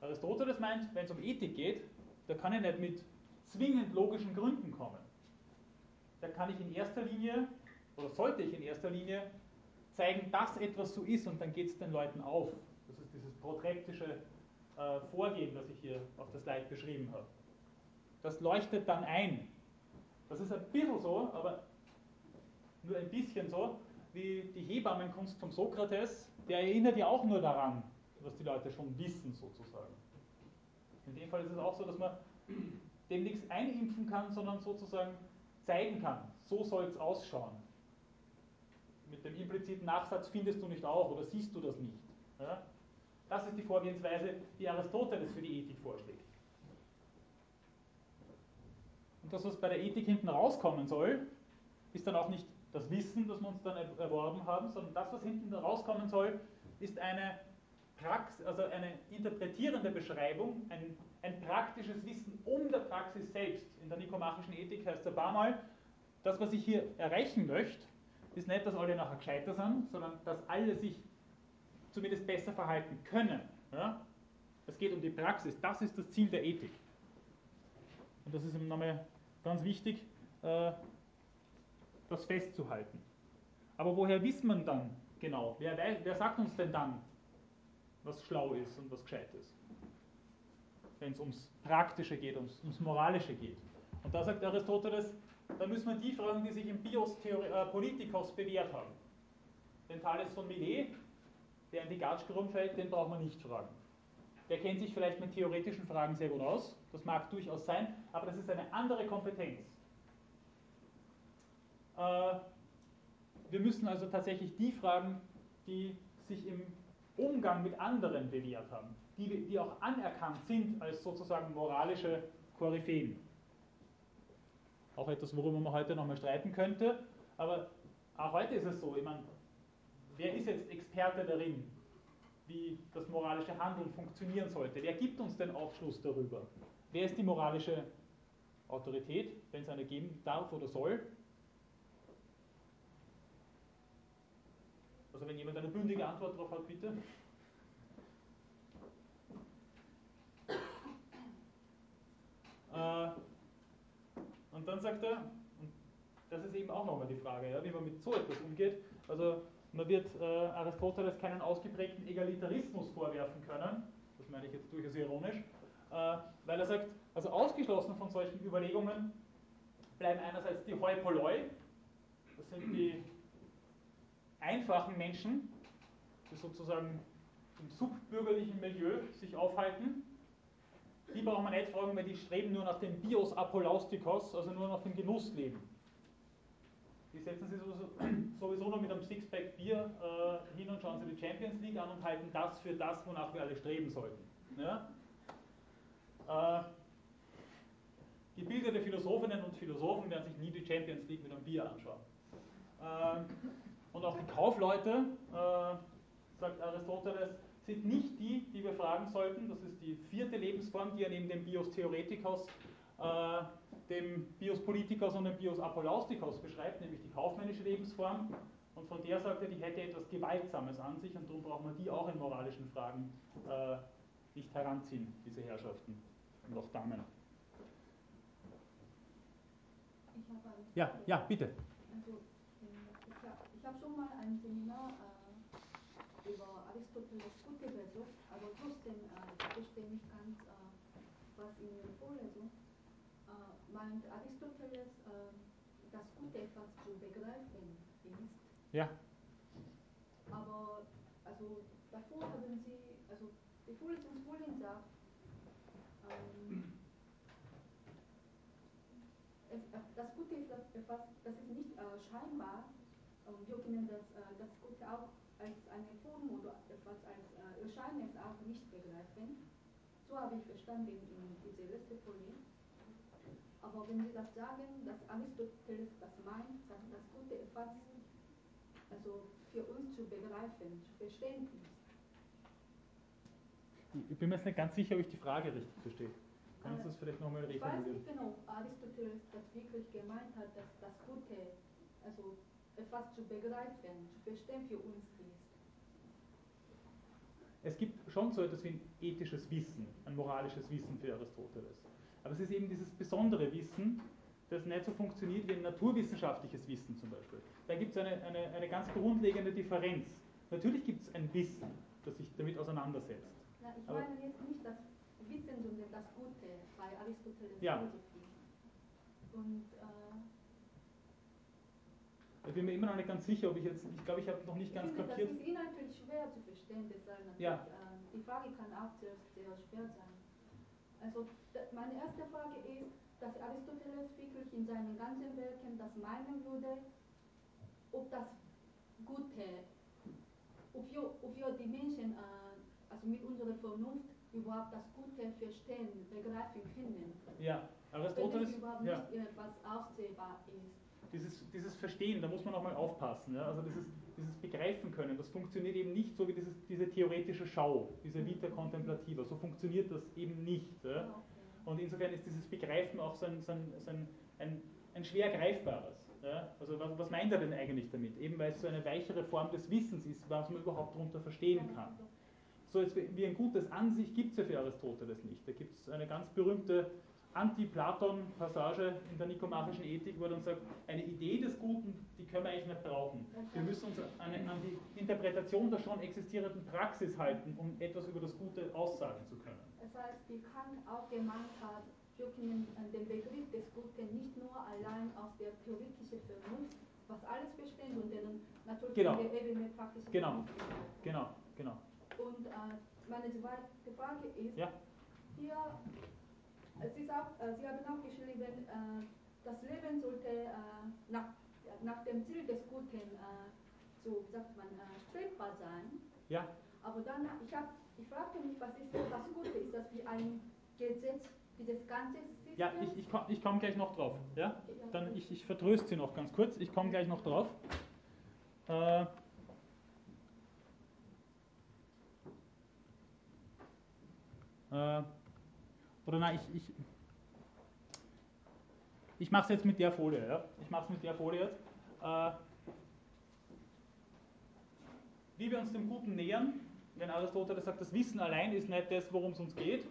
Aristoteles meint, wenn es um Ethik geht, da kann ich nicht mit zwingend logischen Gründen kommen. Da kann ich in erster Linie, oder sollte ich in erster Linie, zeigen, dass etwas so ist und dann geht es den Leuten auf. Das ist dieses protreptische äh, Vorgehen, das ich hier auf der Slide beschrieben habe. Das leuchtet dann ein. Das ist ein bisschen so, aber nur ein bisschen so, wie die Hebammenkunst vom Sokrates, der erinnert ja auch nur daran, was die Leute schon wissen, sozusagen. In dem Fall ist es auch so, dass man dem nichts einimpfen kann, sondern sozusagen zeigen kann, so soll es ausschauen. Mit dem impliziten Nachsatz findest du nicht auch oder siehst du das nicht. Ja? Das ist die Vorgehensweise, die Aristoteles für die Ethik vorschlägt. Und das, was bei der Ethik hinten rauskommen soll, ist dann auch nicht das Wissen, das wir uns dann erworben haben, sondern das, was hinten rauskommen soll, ist eine Prax also eine interpretierende Beschreibung, ein, ein praktisches Wissen um der Praxis selbst. In der nikomachischen Ethik heißt es ein paar Mal, das, was ich hier erreichen möchte, ist nicht, dass alle nachher gescheiter sind, sondern dass alle sich zumindest besser verhalten können. Ja? Es geht um die Praxis, das ist das Ziel der Ethik. Und das ist im Namen Ganz wichtig, äh, das festzuhalten. Aber woher wissen man dann genau? Wer, wer sagt uns denn dann, was schlau ist und was gescheit ist? Wenn es ums Praktische geht, ums, ums Moralische geht. Und da sagt Aristoteles, da müssen wir die fragen, die sich im Bios äh, Politikos bewährt haben. Den Thales von Milet, der in die Gatschke rumfällt, den braucht man nicht fragen. Der kennt sich vielleicht mit theoretischen Fragen sehr gut aus, das mag durchaus sein, aber das ist eine andere Kompetenz. Äh, wir müssen also tatsächlich die fragen, die sich im Umgang mit anderen bewährt haben, die, die auch anerkannt sind als sozusagen moralische Koryphäen. Auch etwas, worüber man heute nochmal streiten könnte, aber auch heute ist es so, ich meine, wer ist jetzt Experte darin, wie das moralische Handeln funktionieren sollte? Wer gibt uns den Aufschluss darüber? Wer ist die moralische Autorität, wenn es eine geben darf oder soll. Also wenn jemand eine bündige Antwort darauf hat, bitte. Äh, und dann sagt er, das ist eben auch nochmal die Frage, ja, wie man mit so etwas umgeht. Also man wird äh, Aristoteles keinen ausgeprägten Egalitarismus vorwerfen können, das meine ich jetzt durchaus ironisch, äh, weil er sagt, also ausgeschlossen von solchen Überlegungen bleiben einerseits die Heupoloi, das sind die einfachen Menschen, die sozusagen im subbürgerlichen Milieu sich aufhalten. Die brauchen wir nicht fragen, weil die streben nur nach dem Bios Apolaustikos, also nur nach dem Genussleben. Die setzen sich sowieso nur mit einem Sixpack Bier äh, hin und schauen sich die Champions League an und halten das für das, wonach wir alle streben sollten. Ja? Äh, gebildete Philosophinnen und Philosophen werden sich nie die Champions League mit einem Bier anschauen. Äh, und auch die Kaufleute, äh, sagt Aristoteles, sind nicht die, die wir fragen sollten. Das ist die vierte Lebensform, die er neben dem Bios Theoretikos äh, dem Bios Politikos und dem Bios Apolaustikos beschreibt, nämlich die kaufmännische Lebensform. Und von der sagt er, die hätte etwas Gewaltsames an sich und darum braucht man die auch in moralischen Fragen äh, nicht heranziehen, diese Herrschaften und auch Damen. Ja, ja, bitte. Ich habe ich hab schon mal ein Seminar äh, über Aristoteles Gute besucht, aber trotzdem, äh, ich verstehe nicht ganz, äh, was in Ihrer Vorlesung äh, meint Aristoteles, äh, das Gute etwas zu begreifen ist. Ja. Aber also davor haben Sie, also die Vorlesungsfolien sagt, ähm, es, äh, das Gute ist das ist nicht äh, scheinbar können das, äh, das Gute auch als eine Form oder etwas als äh, Erscheinung auch nicht begreifen. So habe ich verstanden in dieser letzten Folie. Aber wenn Sie das sagen, dass Aristoteles das meint, dass das Gute etwas also für uns zu begreifen, zu verstehen ist. Ich bin mir jetzt nicht ganz sicher, ob ich die Frage richtig verstehe. Kannst du das vielleicht nochmal reformulieren? Ich weiß nicht genau, ob Aristoteles das wirklich gemeint hat, dass das Gute, also etwas zu begreifen, zu verstehen für uns ist. Es gibt schon so etwas wie ein ethisches Wissen, ein moralisches Wissen für Aristoteles. Aber es ist eben dieses besondere Wissen, das nicht so funktioniert wie ein naturwissenschaftliches Wissen zum Beispiel. Da gibt es eine, eine, eine ganz grundlegende Differenz. Natürlich gibt es ein Wissen, das sich damit auseinandersetzt. Ja, ich meine jetzt nicht das Wissen, sondern das Gute bei Aristoteles ja. Philosophie. Und ich bin mir immer noch nicht ganz sicher, ob ich jetzt, ich glaube, ich habe noch nicht ganz finde, kapiert. Das ist inhaltlich schwer zu verstehen, deshalb natürlich. Ja. Äh, die Frage kann auch sehr, sehr schwer sein. Also meine erste Frage ist, dass Aristoteles wirklich in seinen ganzen Werken das meinen würde, ob das Gute, ob wir, ob wir die Menschen, äh, also mit unserer Vernunft überhaupt das Gute verstehen, begreifen können. Ja, Aristoteles. Wenn es überhaupt ja. nicht etwas aussehbar ist. Dieses, dieses Verstehen, da muss man auch mal aufpassen. Ja? Also dieses, dieses Begreifen können, das funktioniert eben nicht so wie dieses, diese theoretische Schau, diese Vita contemplativa. So funktioniert das eben nicht. Ja? Und insofern ist dieses Begreifen auch so ein, so ein, so ein, ein, ein schwer greifbares. Ja? Also was, was meint er denn eigentlich damit? Eben weil es so eine weichere Form des Wissens ist, was man überhaupt darunter verstehen kann. So wie ein gutes Ansicht gibt es ja für Aristoteles nicht. Da gibt es eine ganz berühmte Anti-Platon-Passage in der nikomachischen Ethik, wo er dann sagt, eine Idee des Guten, die können wir eigentlich nicht brauchen. Wir müssen uns an, an die Interpretation der schon existierenden Praxis halten, um etwas über das Gute aussagen zu können. Das heißt, wie Kant auch gemeint hat, wir können den Begriff des Guten nicht nur allein aus der theoretischen Vernunft, was alles verstehen, sondern natürlich genau. in der Ebene praktischen Genau, genau, genau. Und äh, meine zweite Frage ist, ja? hier ist auch, äh, Sie haben auch geschrieben, äh, das Leben sollte äh, nach, nach dem Ziel des Guten, so sagt man, strebbar sein. Ja. Aber dann, ich, hab, ich fragte mich, was ist das Gute? Ist das wie ein Gesetz wie das ganze System? Ja, ich, ich, komm, ich komme gleich noch drauf. Ja? Dann ich, ich vertröste Sie noch ganz kurz. Ich komme gleich noch drauf. Äh, äh, oder nein, ich, ich ich mache es jetzt mit der Folie. Ja? Ich mache es mit der Folie jetzt. Äh, wie wir uns dem Guten nähern, wenn Aristoteles sagt, das Wissen allein ist nicht das, worum es uns geht,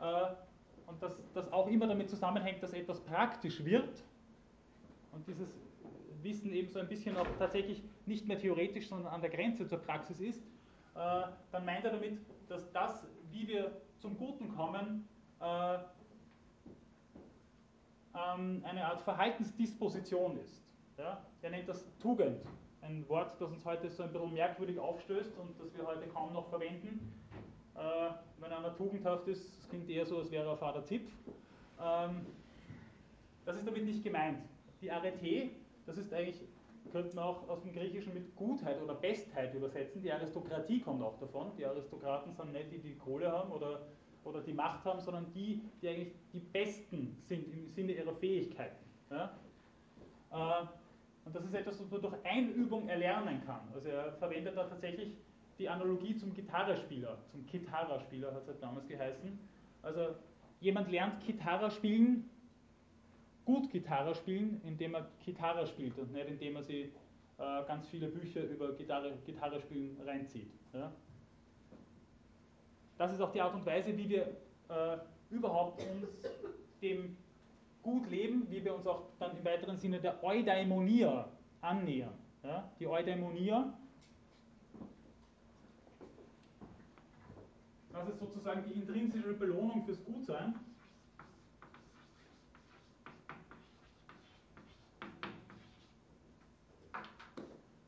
äh, und dass das auch immer damit zusammenhängt, dass etwas praktisch wird und dieses Wissen eben so ein bisschen auch tatsächlich nicht mehr theoretisch, sondern an der Grenze zur Praxis ist, äh, dann meint er damit, dass das, wie wir zum Guten kommen, äh, ähm, eine Art Verhaltensdisposition ist. Ja? Er nennt das Tugend, ein Wort, das uns heute so ein bisschen merkwürdig aufstößt und das wir heute kaum noch verwenden. Äh, wenn einer tugendhaft ist, das klingt eher so, als wäre er Vater Zipf. Ähm, das ist damit nicht gemeint. Die Arete, das ist eigentlich, könnte man auch aus dem Griechischen mit Gutheit oder Bestheit übersetzen. Die Aristokratie kommt auch davon. Die Aristokraten sind nicht die, die Kohle haben oder, oder die Macht haben, sondern die, die eigentlich die Besten sind im Sinne ihrer Fähigkeiten. Ja? Äh, und das ist etwas, was man durch Einübung erlernen kann. Also er verwendet da tatsächlich die Analogie zum Gitarrespieler, zum Gitarrespieler hat es halt damals geheißen. Also jemand lernt Gitarre spielen, gut Gitarre spielen, indem er Gitarre spielt und nicht indem er sich äh, ganz viele Bücher über Gitarre, Gitarre spielen reinzieht. Ja? Das ist auch die Art und Weise, wie wir äh, überhaupt uns dem gut leben, wie wir uns auch dann im weiteren Sinne der Eudaimonia annähern. Ja? Die Eudaimonia, das ist sozusagen die intrinsische Belohnung fürs Gutsein.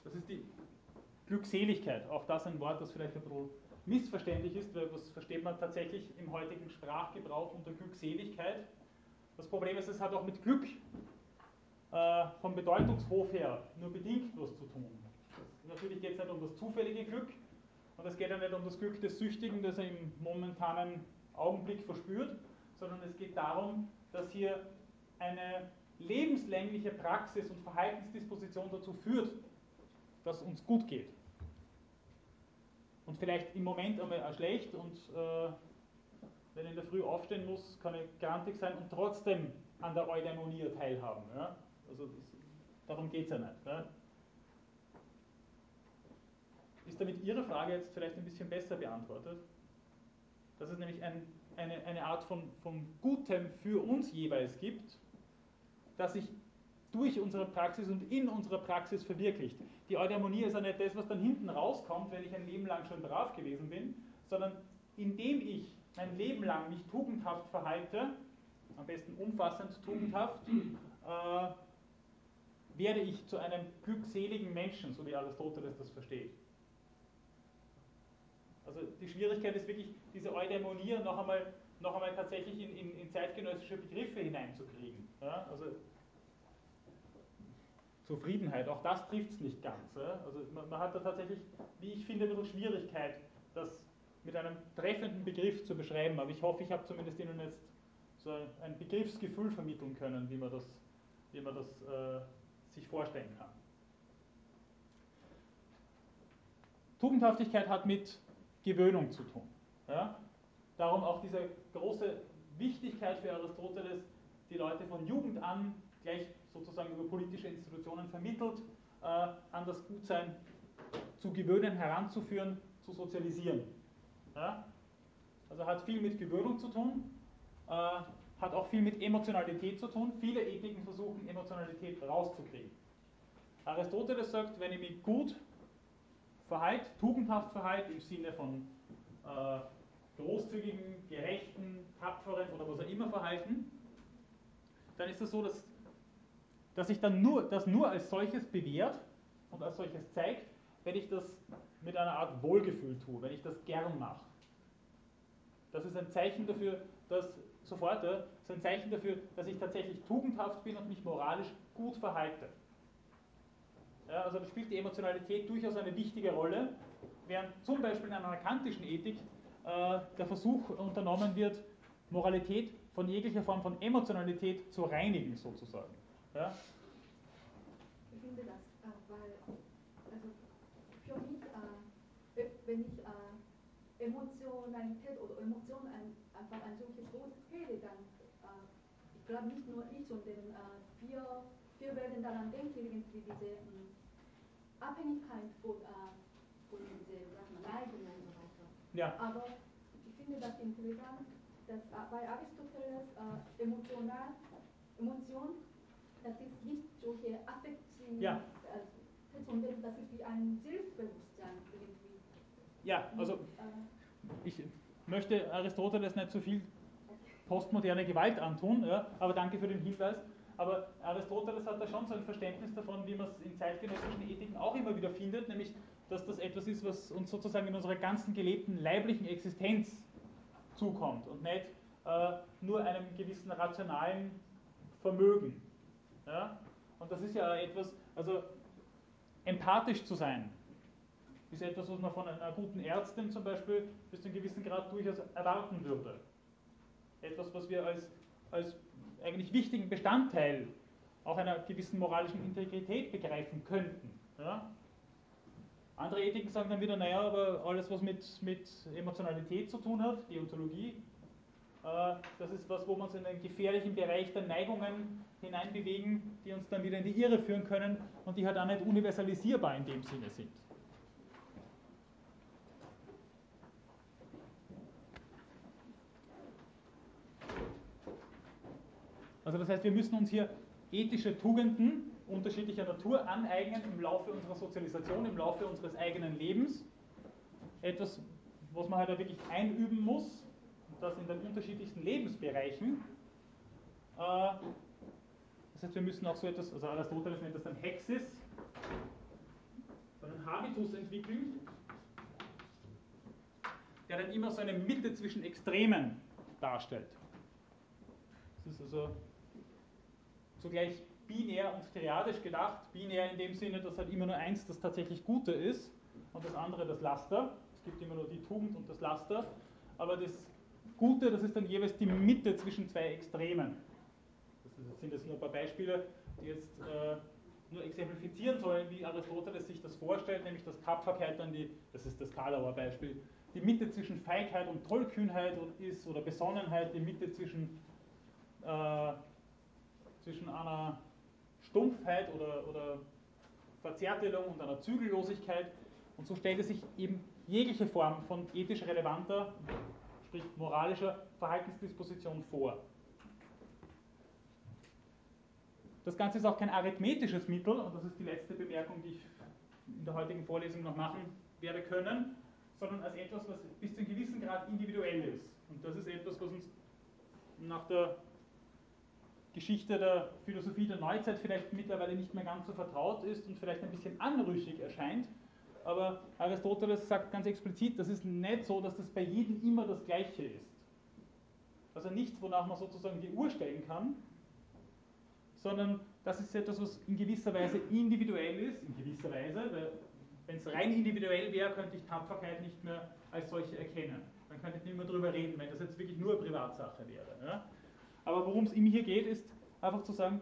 Das ist die Glückseligkeit. Auch das ein Wort, das vielleicht ein bisschen missverständlich ist, weil was versteht man tatsächlich im heutigen Sprachgebrauch unter Glückseligkeit? Das Problem ist, es hat auch mit Glück äh, vom Bedeutungshof her nur bedingt was zu tun. Natürlich geht es nicht um das zufällige Glück und es geht ja nicht um das Glück des Süchtigen, das er im momentanen Augenblick verspürt, sondern es geht darum, dass hier eine lebenslängliche Praxis und Verhaltensdisposition dazu führt, dass uns gut geht. Und vielleicht im Moment einmal schlecht und äh, wenn ich in der Früh aufstehen muss, kann ich grantig sein und trotzdem an der Eudaimonia teilhaben. Ja? Also das, darum geht es ja nicht. Ja? Ist damit Ihre Frage jetzt vielleicht ein bisschen besser beantwortet? Dass es nämlich ein, eine, eine Art von, von Gutem für uns jeweils gibt, das sich durch unsere Praxis und in unserer Praxis verwirklicht. Die Eudaimonie ist ja nicht das, was dann hinten rauskommt, wenn ich ein Leben lang schon brav gewesen bin, sondern indem ich mein Leben lang mich tugendhaft verhalte, am besten umfassend tugendhaft, äh, werde ich zu einem glückseligen Menschen, so wie Aristoteles das versteht. Also die Schwierigkeit ist wirklich, diese Eudaimonia noch einmal, noch einmal tatsächlich in, in, in zeitgenössische Begriffe hineinzukriegen. Ja? Also Zufriedenheit, auch das trifft es nicht ganz. Also man, man, hat da tatsächlich, wie ich finde, ein bisschen Schwierigkeit, das mit einem treffenden Begriff zu beschreiben, aber ich hoffe, ich habe zumindest Ihnen jetzt so ein Begriffsgefühl vermitteln können, wie man das, wie man das äh, sich vorstellen kann. Tugendhaftigkeit hat mit Gewöhnung zu tun. Ja? Darum auch diese große Wichtigkeit für Aristoteles, die Leute von Jugend an gleich sozusagen über politische Institutionen vermittelt, äh, an das Gutsein zu gewöhnen, heranzuführen, zu sozialisieren. Ja? Also hat viel mit Gewöhnung zu tun, äh, hat auch viel mit Emotionalität zu tun. Viele Ethiken versuchen, Emotionalität rauszukriegen. Aristoteles sagt, wenn ich mich gut verhalte, tugendhaft verhalte, im Sinne von äh, großzügigen, gerechten, tapferen oder was auch immer verhalten, dann ist es so, dass, dass sich dann nur, das nur als solches bewährt und als solches zeigt, wenn ich das mit einer Art Wohlgefühl tue, wenn ich das gern mache. Das ist ein Zeichen dafür, dass sofort, ja, ist ein Zeichen dafür, dass ich tatsächlich tugendhaft bin und mich moralisch gut verhalte. Ja, also da spielt die Emotionalität durchaus eine wichtige Rolle, während zum Beispiel in einer kantischen Ethik äh, der Versuch unternommen wird, Moralität von jeglicher Form von Emotionalität zu reinigen, sozusagen. Ja? Ich finde das, äh, weil, also für mich, äh, wenn ich Emotionalität oder Emotion ein, einfach ein solches Wort höre, dann äh, ich glaube nicht nur ich, sondern äh, wir, wir werden daran denken, irgendwie diese ähm, Abhängigkeit von, äh, von dieser Neigung und so weiter. Ja. Aber ich finde das interessant, dass äh, bei Aristoteles äh, emotional, Emotion, das ist nicht solche Affektion, ja. äh, sondern das ist wie ein Selbstbewusstsein irgendwie. Ja, also äh, ich möchte Aristoteles nicht zu so viel postmoderne Gewalt antun, ja, aber danke für den Hinweis. Aber Aristoteles hat da schon so ein Verständnis davon, wie man es in zeitgenössischen Ethiken auch immer wieder findet, nämlich dass das etwas ist, was uns sozusagen in unserer ganzen gelebten leiblichen Existenz zukommt und nicht äh, nur einem gewissen rationalen Vermögen. Ja? Und das ist ja etwas, also empathisch zu sein, ist etwas, was man von einer guten Ärztin zum Beispiel bis zu einem gewissen Grad durchaus erwarten würde. Etwas, was wir als, als eigentlich wichtigen Bestandteil auch einer gewissen moralischen Integrität begreifen könnten. Ja? Andere Ethiken sagen dann wieder, naja, aber alles, was mit, mit Emotionalität zu tun hat, Deontologie, das ist was, wo wir uns in einen gefährlichen Bereich der Neigungen hineinbewegen, die uns dann wieder in die Irre führen können und die halt auch nicht universalisierbar in dem Sinne sind. Also das heißt, wir müssen uns hier ethische Tugenden unterschiedlicher Natur aneignen im Laufe unserer Sozialisation, im Laufe unseres eigenen Lebens. Etwas, was man halt wirklich einüben muss, das in den unterschiedlichsten Lebensbereichen. Äh, das heißt, wir müssen auch so etwas, also Aristoteles nennt das dann Hexis, einen Habitus entwickeln, der dann immer so eine Mitte zwischen Extremen darstellt. Das ist also zugleich binär und triadisch gedacht. Binär in dem Sinne, dass halt immer nur eins das tatsächlich Gute ist und das andere das Laster. Es gibt immer nur die Tugend und das Laster. Aber das Gute, das ist dann jeweils die Mitte zwischen zwei Extremen. Das sind jetzt nur ein paar Beispiele, die jetzt äh, nur exemplifizieren sollen, wie Aristoteles sich das vorstellt, nämlich dass Tapferkeit dann die, das ist das Kalauer Beispiel, die Mitte zwischen Feigheit und Tollkühnheit ist oder Besonnenheit, die Mitte zwischen äh, zwischen einer Stumpfheit oder, oder Verzärtelung und einer Zügellosigkeit. Und so stellt es sich eben jegliche Form von ethisch relevanter, sprich moralischer Verhaltensdisposition vor. Das Ganze ist auch kein arithmetisches Mittel, und das ist die letzte Bemerkung, die ich in der heutigen Vorlesung noch machen werde können, sondern als etwas, was bis zu einem gewissen Grad individuell ist. Und das ist etwas, was uns nach der Geschichte der Philosophie der Neuzeit vielleicht mittlerweile nicht mehr ganz so vertraut ist und vielleicht ein bisschen anrüchig erscheint. Aber Aristoteles sagt ganz explizit, das ist nicht so, dass das bei jedem immer das Gleiche ist. Also nichts, wonach man sozusagen die Uhr stellen kann, sondern das ist etwas, was in gewisser Weise individuell ist, in gewisser Weise, weil wenn es rein individuell wäre, könnte ich Tapferkeit nicht mehr als solche erkennen. Dann könnte ich nicht mehr darüber reden, wenn das jetzt wirklich nur Privatsache wäre. Ja? Aber worum es ihm hier geht, ist einfach zu sagen,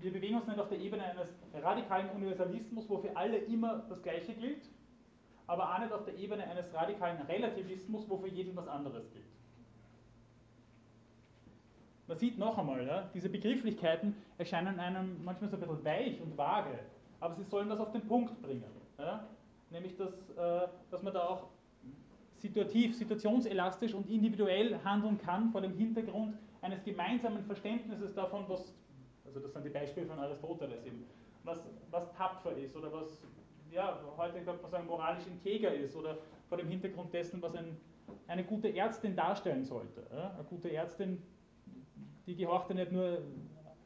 wir bewegen uns nicht auf der Ebene eines radikalen Universalismus, wo für alle immer das Gleiche gilt, aber auch nicht auf der Ebene eines radikalen Relativismus, wo für jeden was anderes gilt. Man sieht noch einmal, ja, diese Begrifflichkeiten erscheinen einem manchmal so ein bisschen weich und vage, aber sie sollen das auf den Punkt bringen. Ja? Nämlich, dass, äh, dass man da auch situativ, situationselastisch und individuell handeln kann vor dem Hintergrund eines gemeinsamen Verständnisses davon, was, also das sind die Beispiele von Aristoteles eben, was, was tapfer ist oder was, ja, heute könnte man sagen, moralisch integer ist oder vor dem Hintergrund dessen, was ein, eine gute Ärztin darstellen sollte. Ja? Eine gute Ärztin, die gehorcht ja nicht nur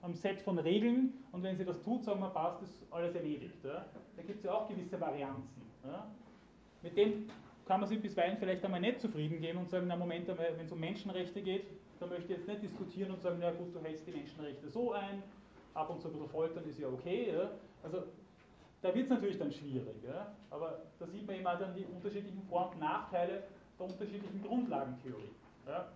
am Set von Regeln und wenn sie das tut, sagen wir, passt, ist alles erledigt. Ja? Da gibt es ja auch gewisse Varianzen. Ja? Mit dem kann man sich bisweilen vielleicht einmal nicht zufrieden geben und sagen, na Moment wenn es um Menschenrechte geht, da möchte ich jetzt nicht diskutieren und sagen, na gut, du hältst die Menschenrechte so ein, ab und zu ein bisschen foltern ist ja okay. Ja? Also da wird es natürlich dann schwierig. Ja? Aber da sieht man auch dann die unterschiedlichen Vor- und Nachteile der unterschiedlichen Grundlagentheorie. Ja?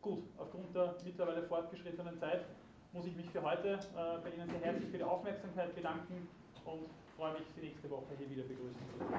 Gut, aufgrund der mittlerweile fortgeschrittenen Zeit muss ich mich für heute äh, bei Ihnen sehr herzlich für die Aufmerksamkeit bedanken und freue mich, Sie nächste Woche hier wieder begrüßen zu dürfen.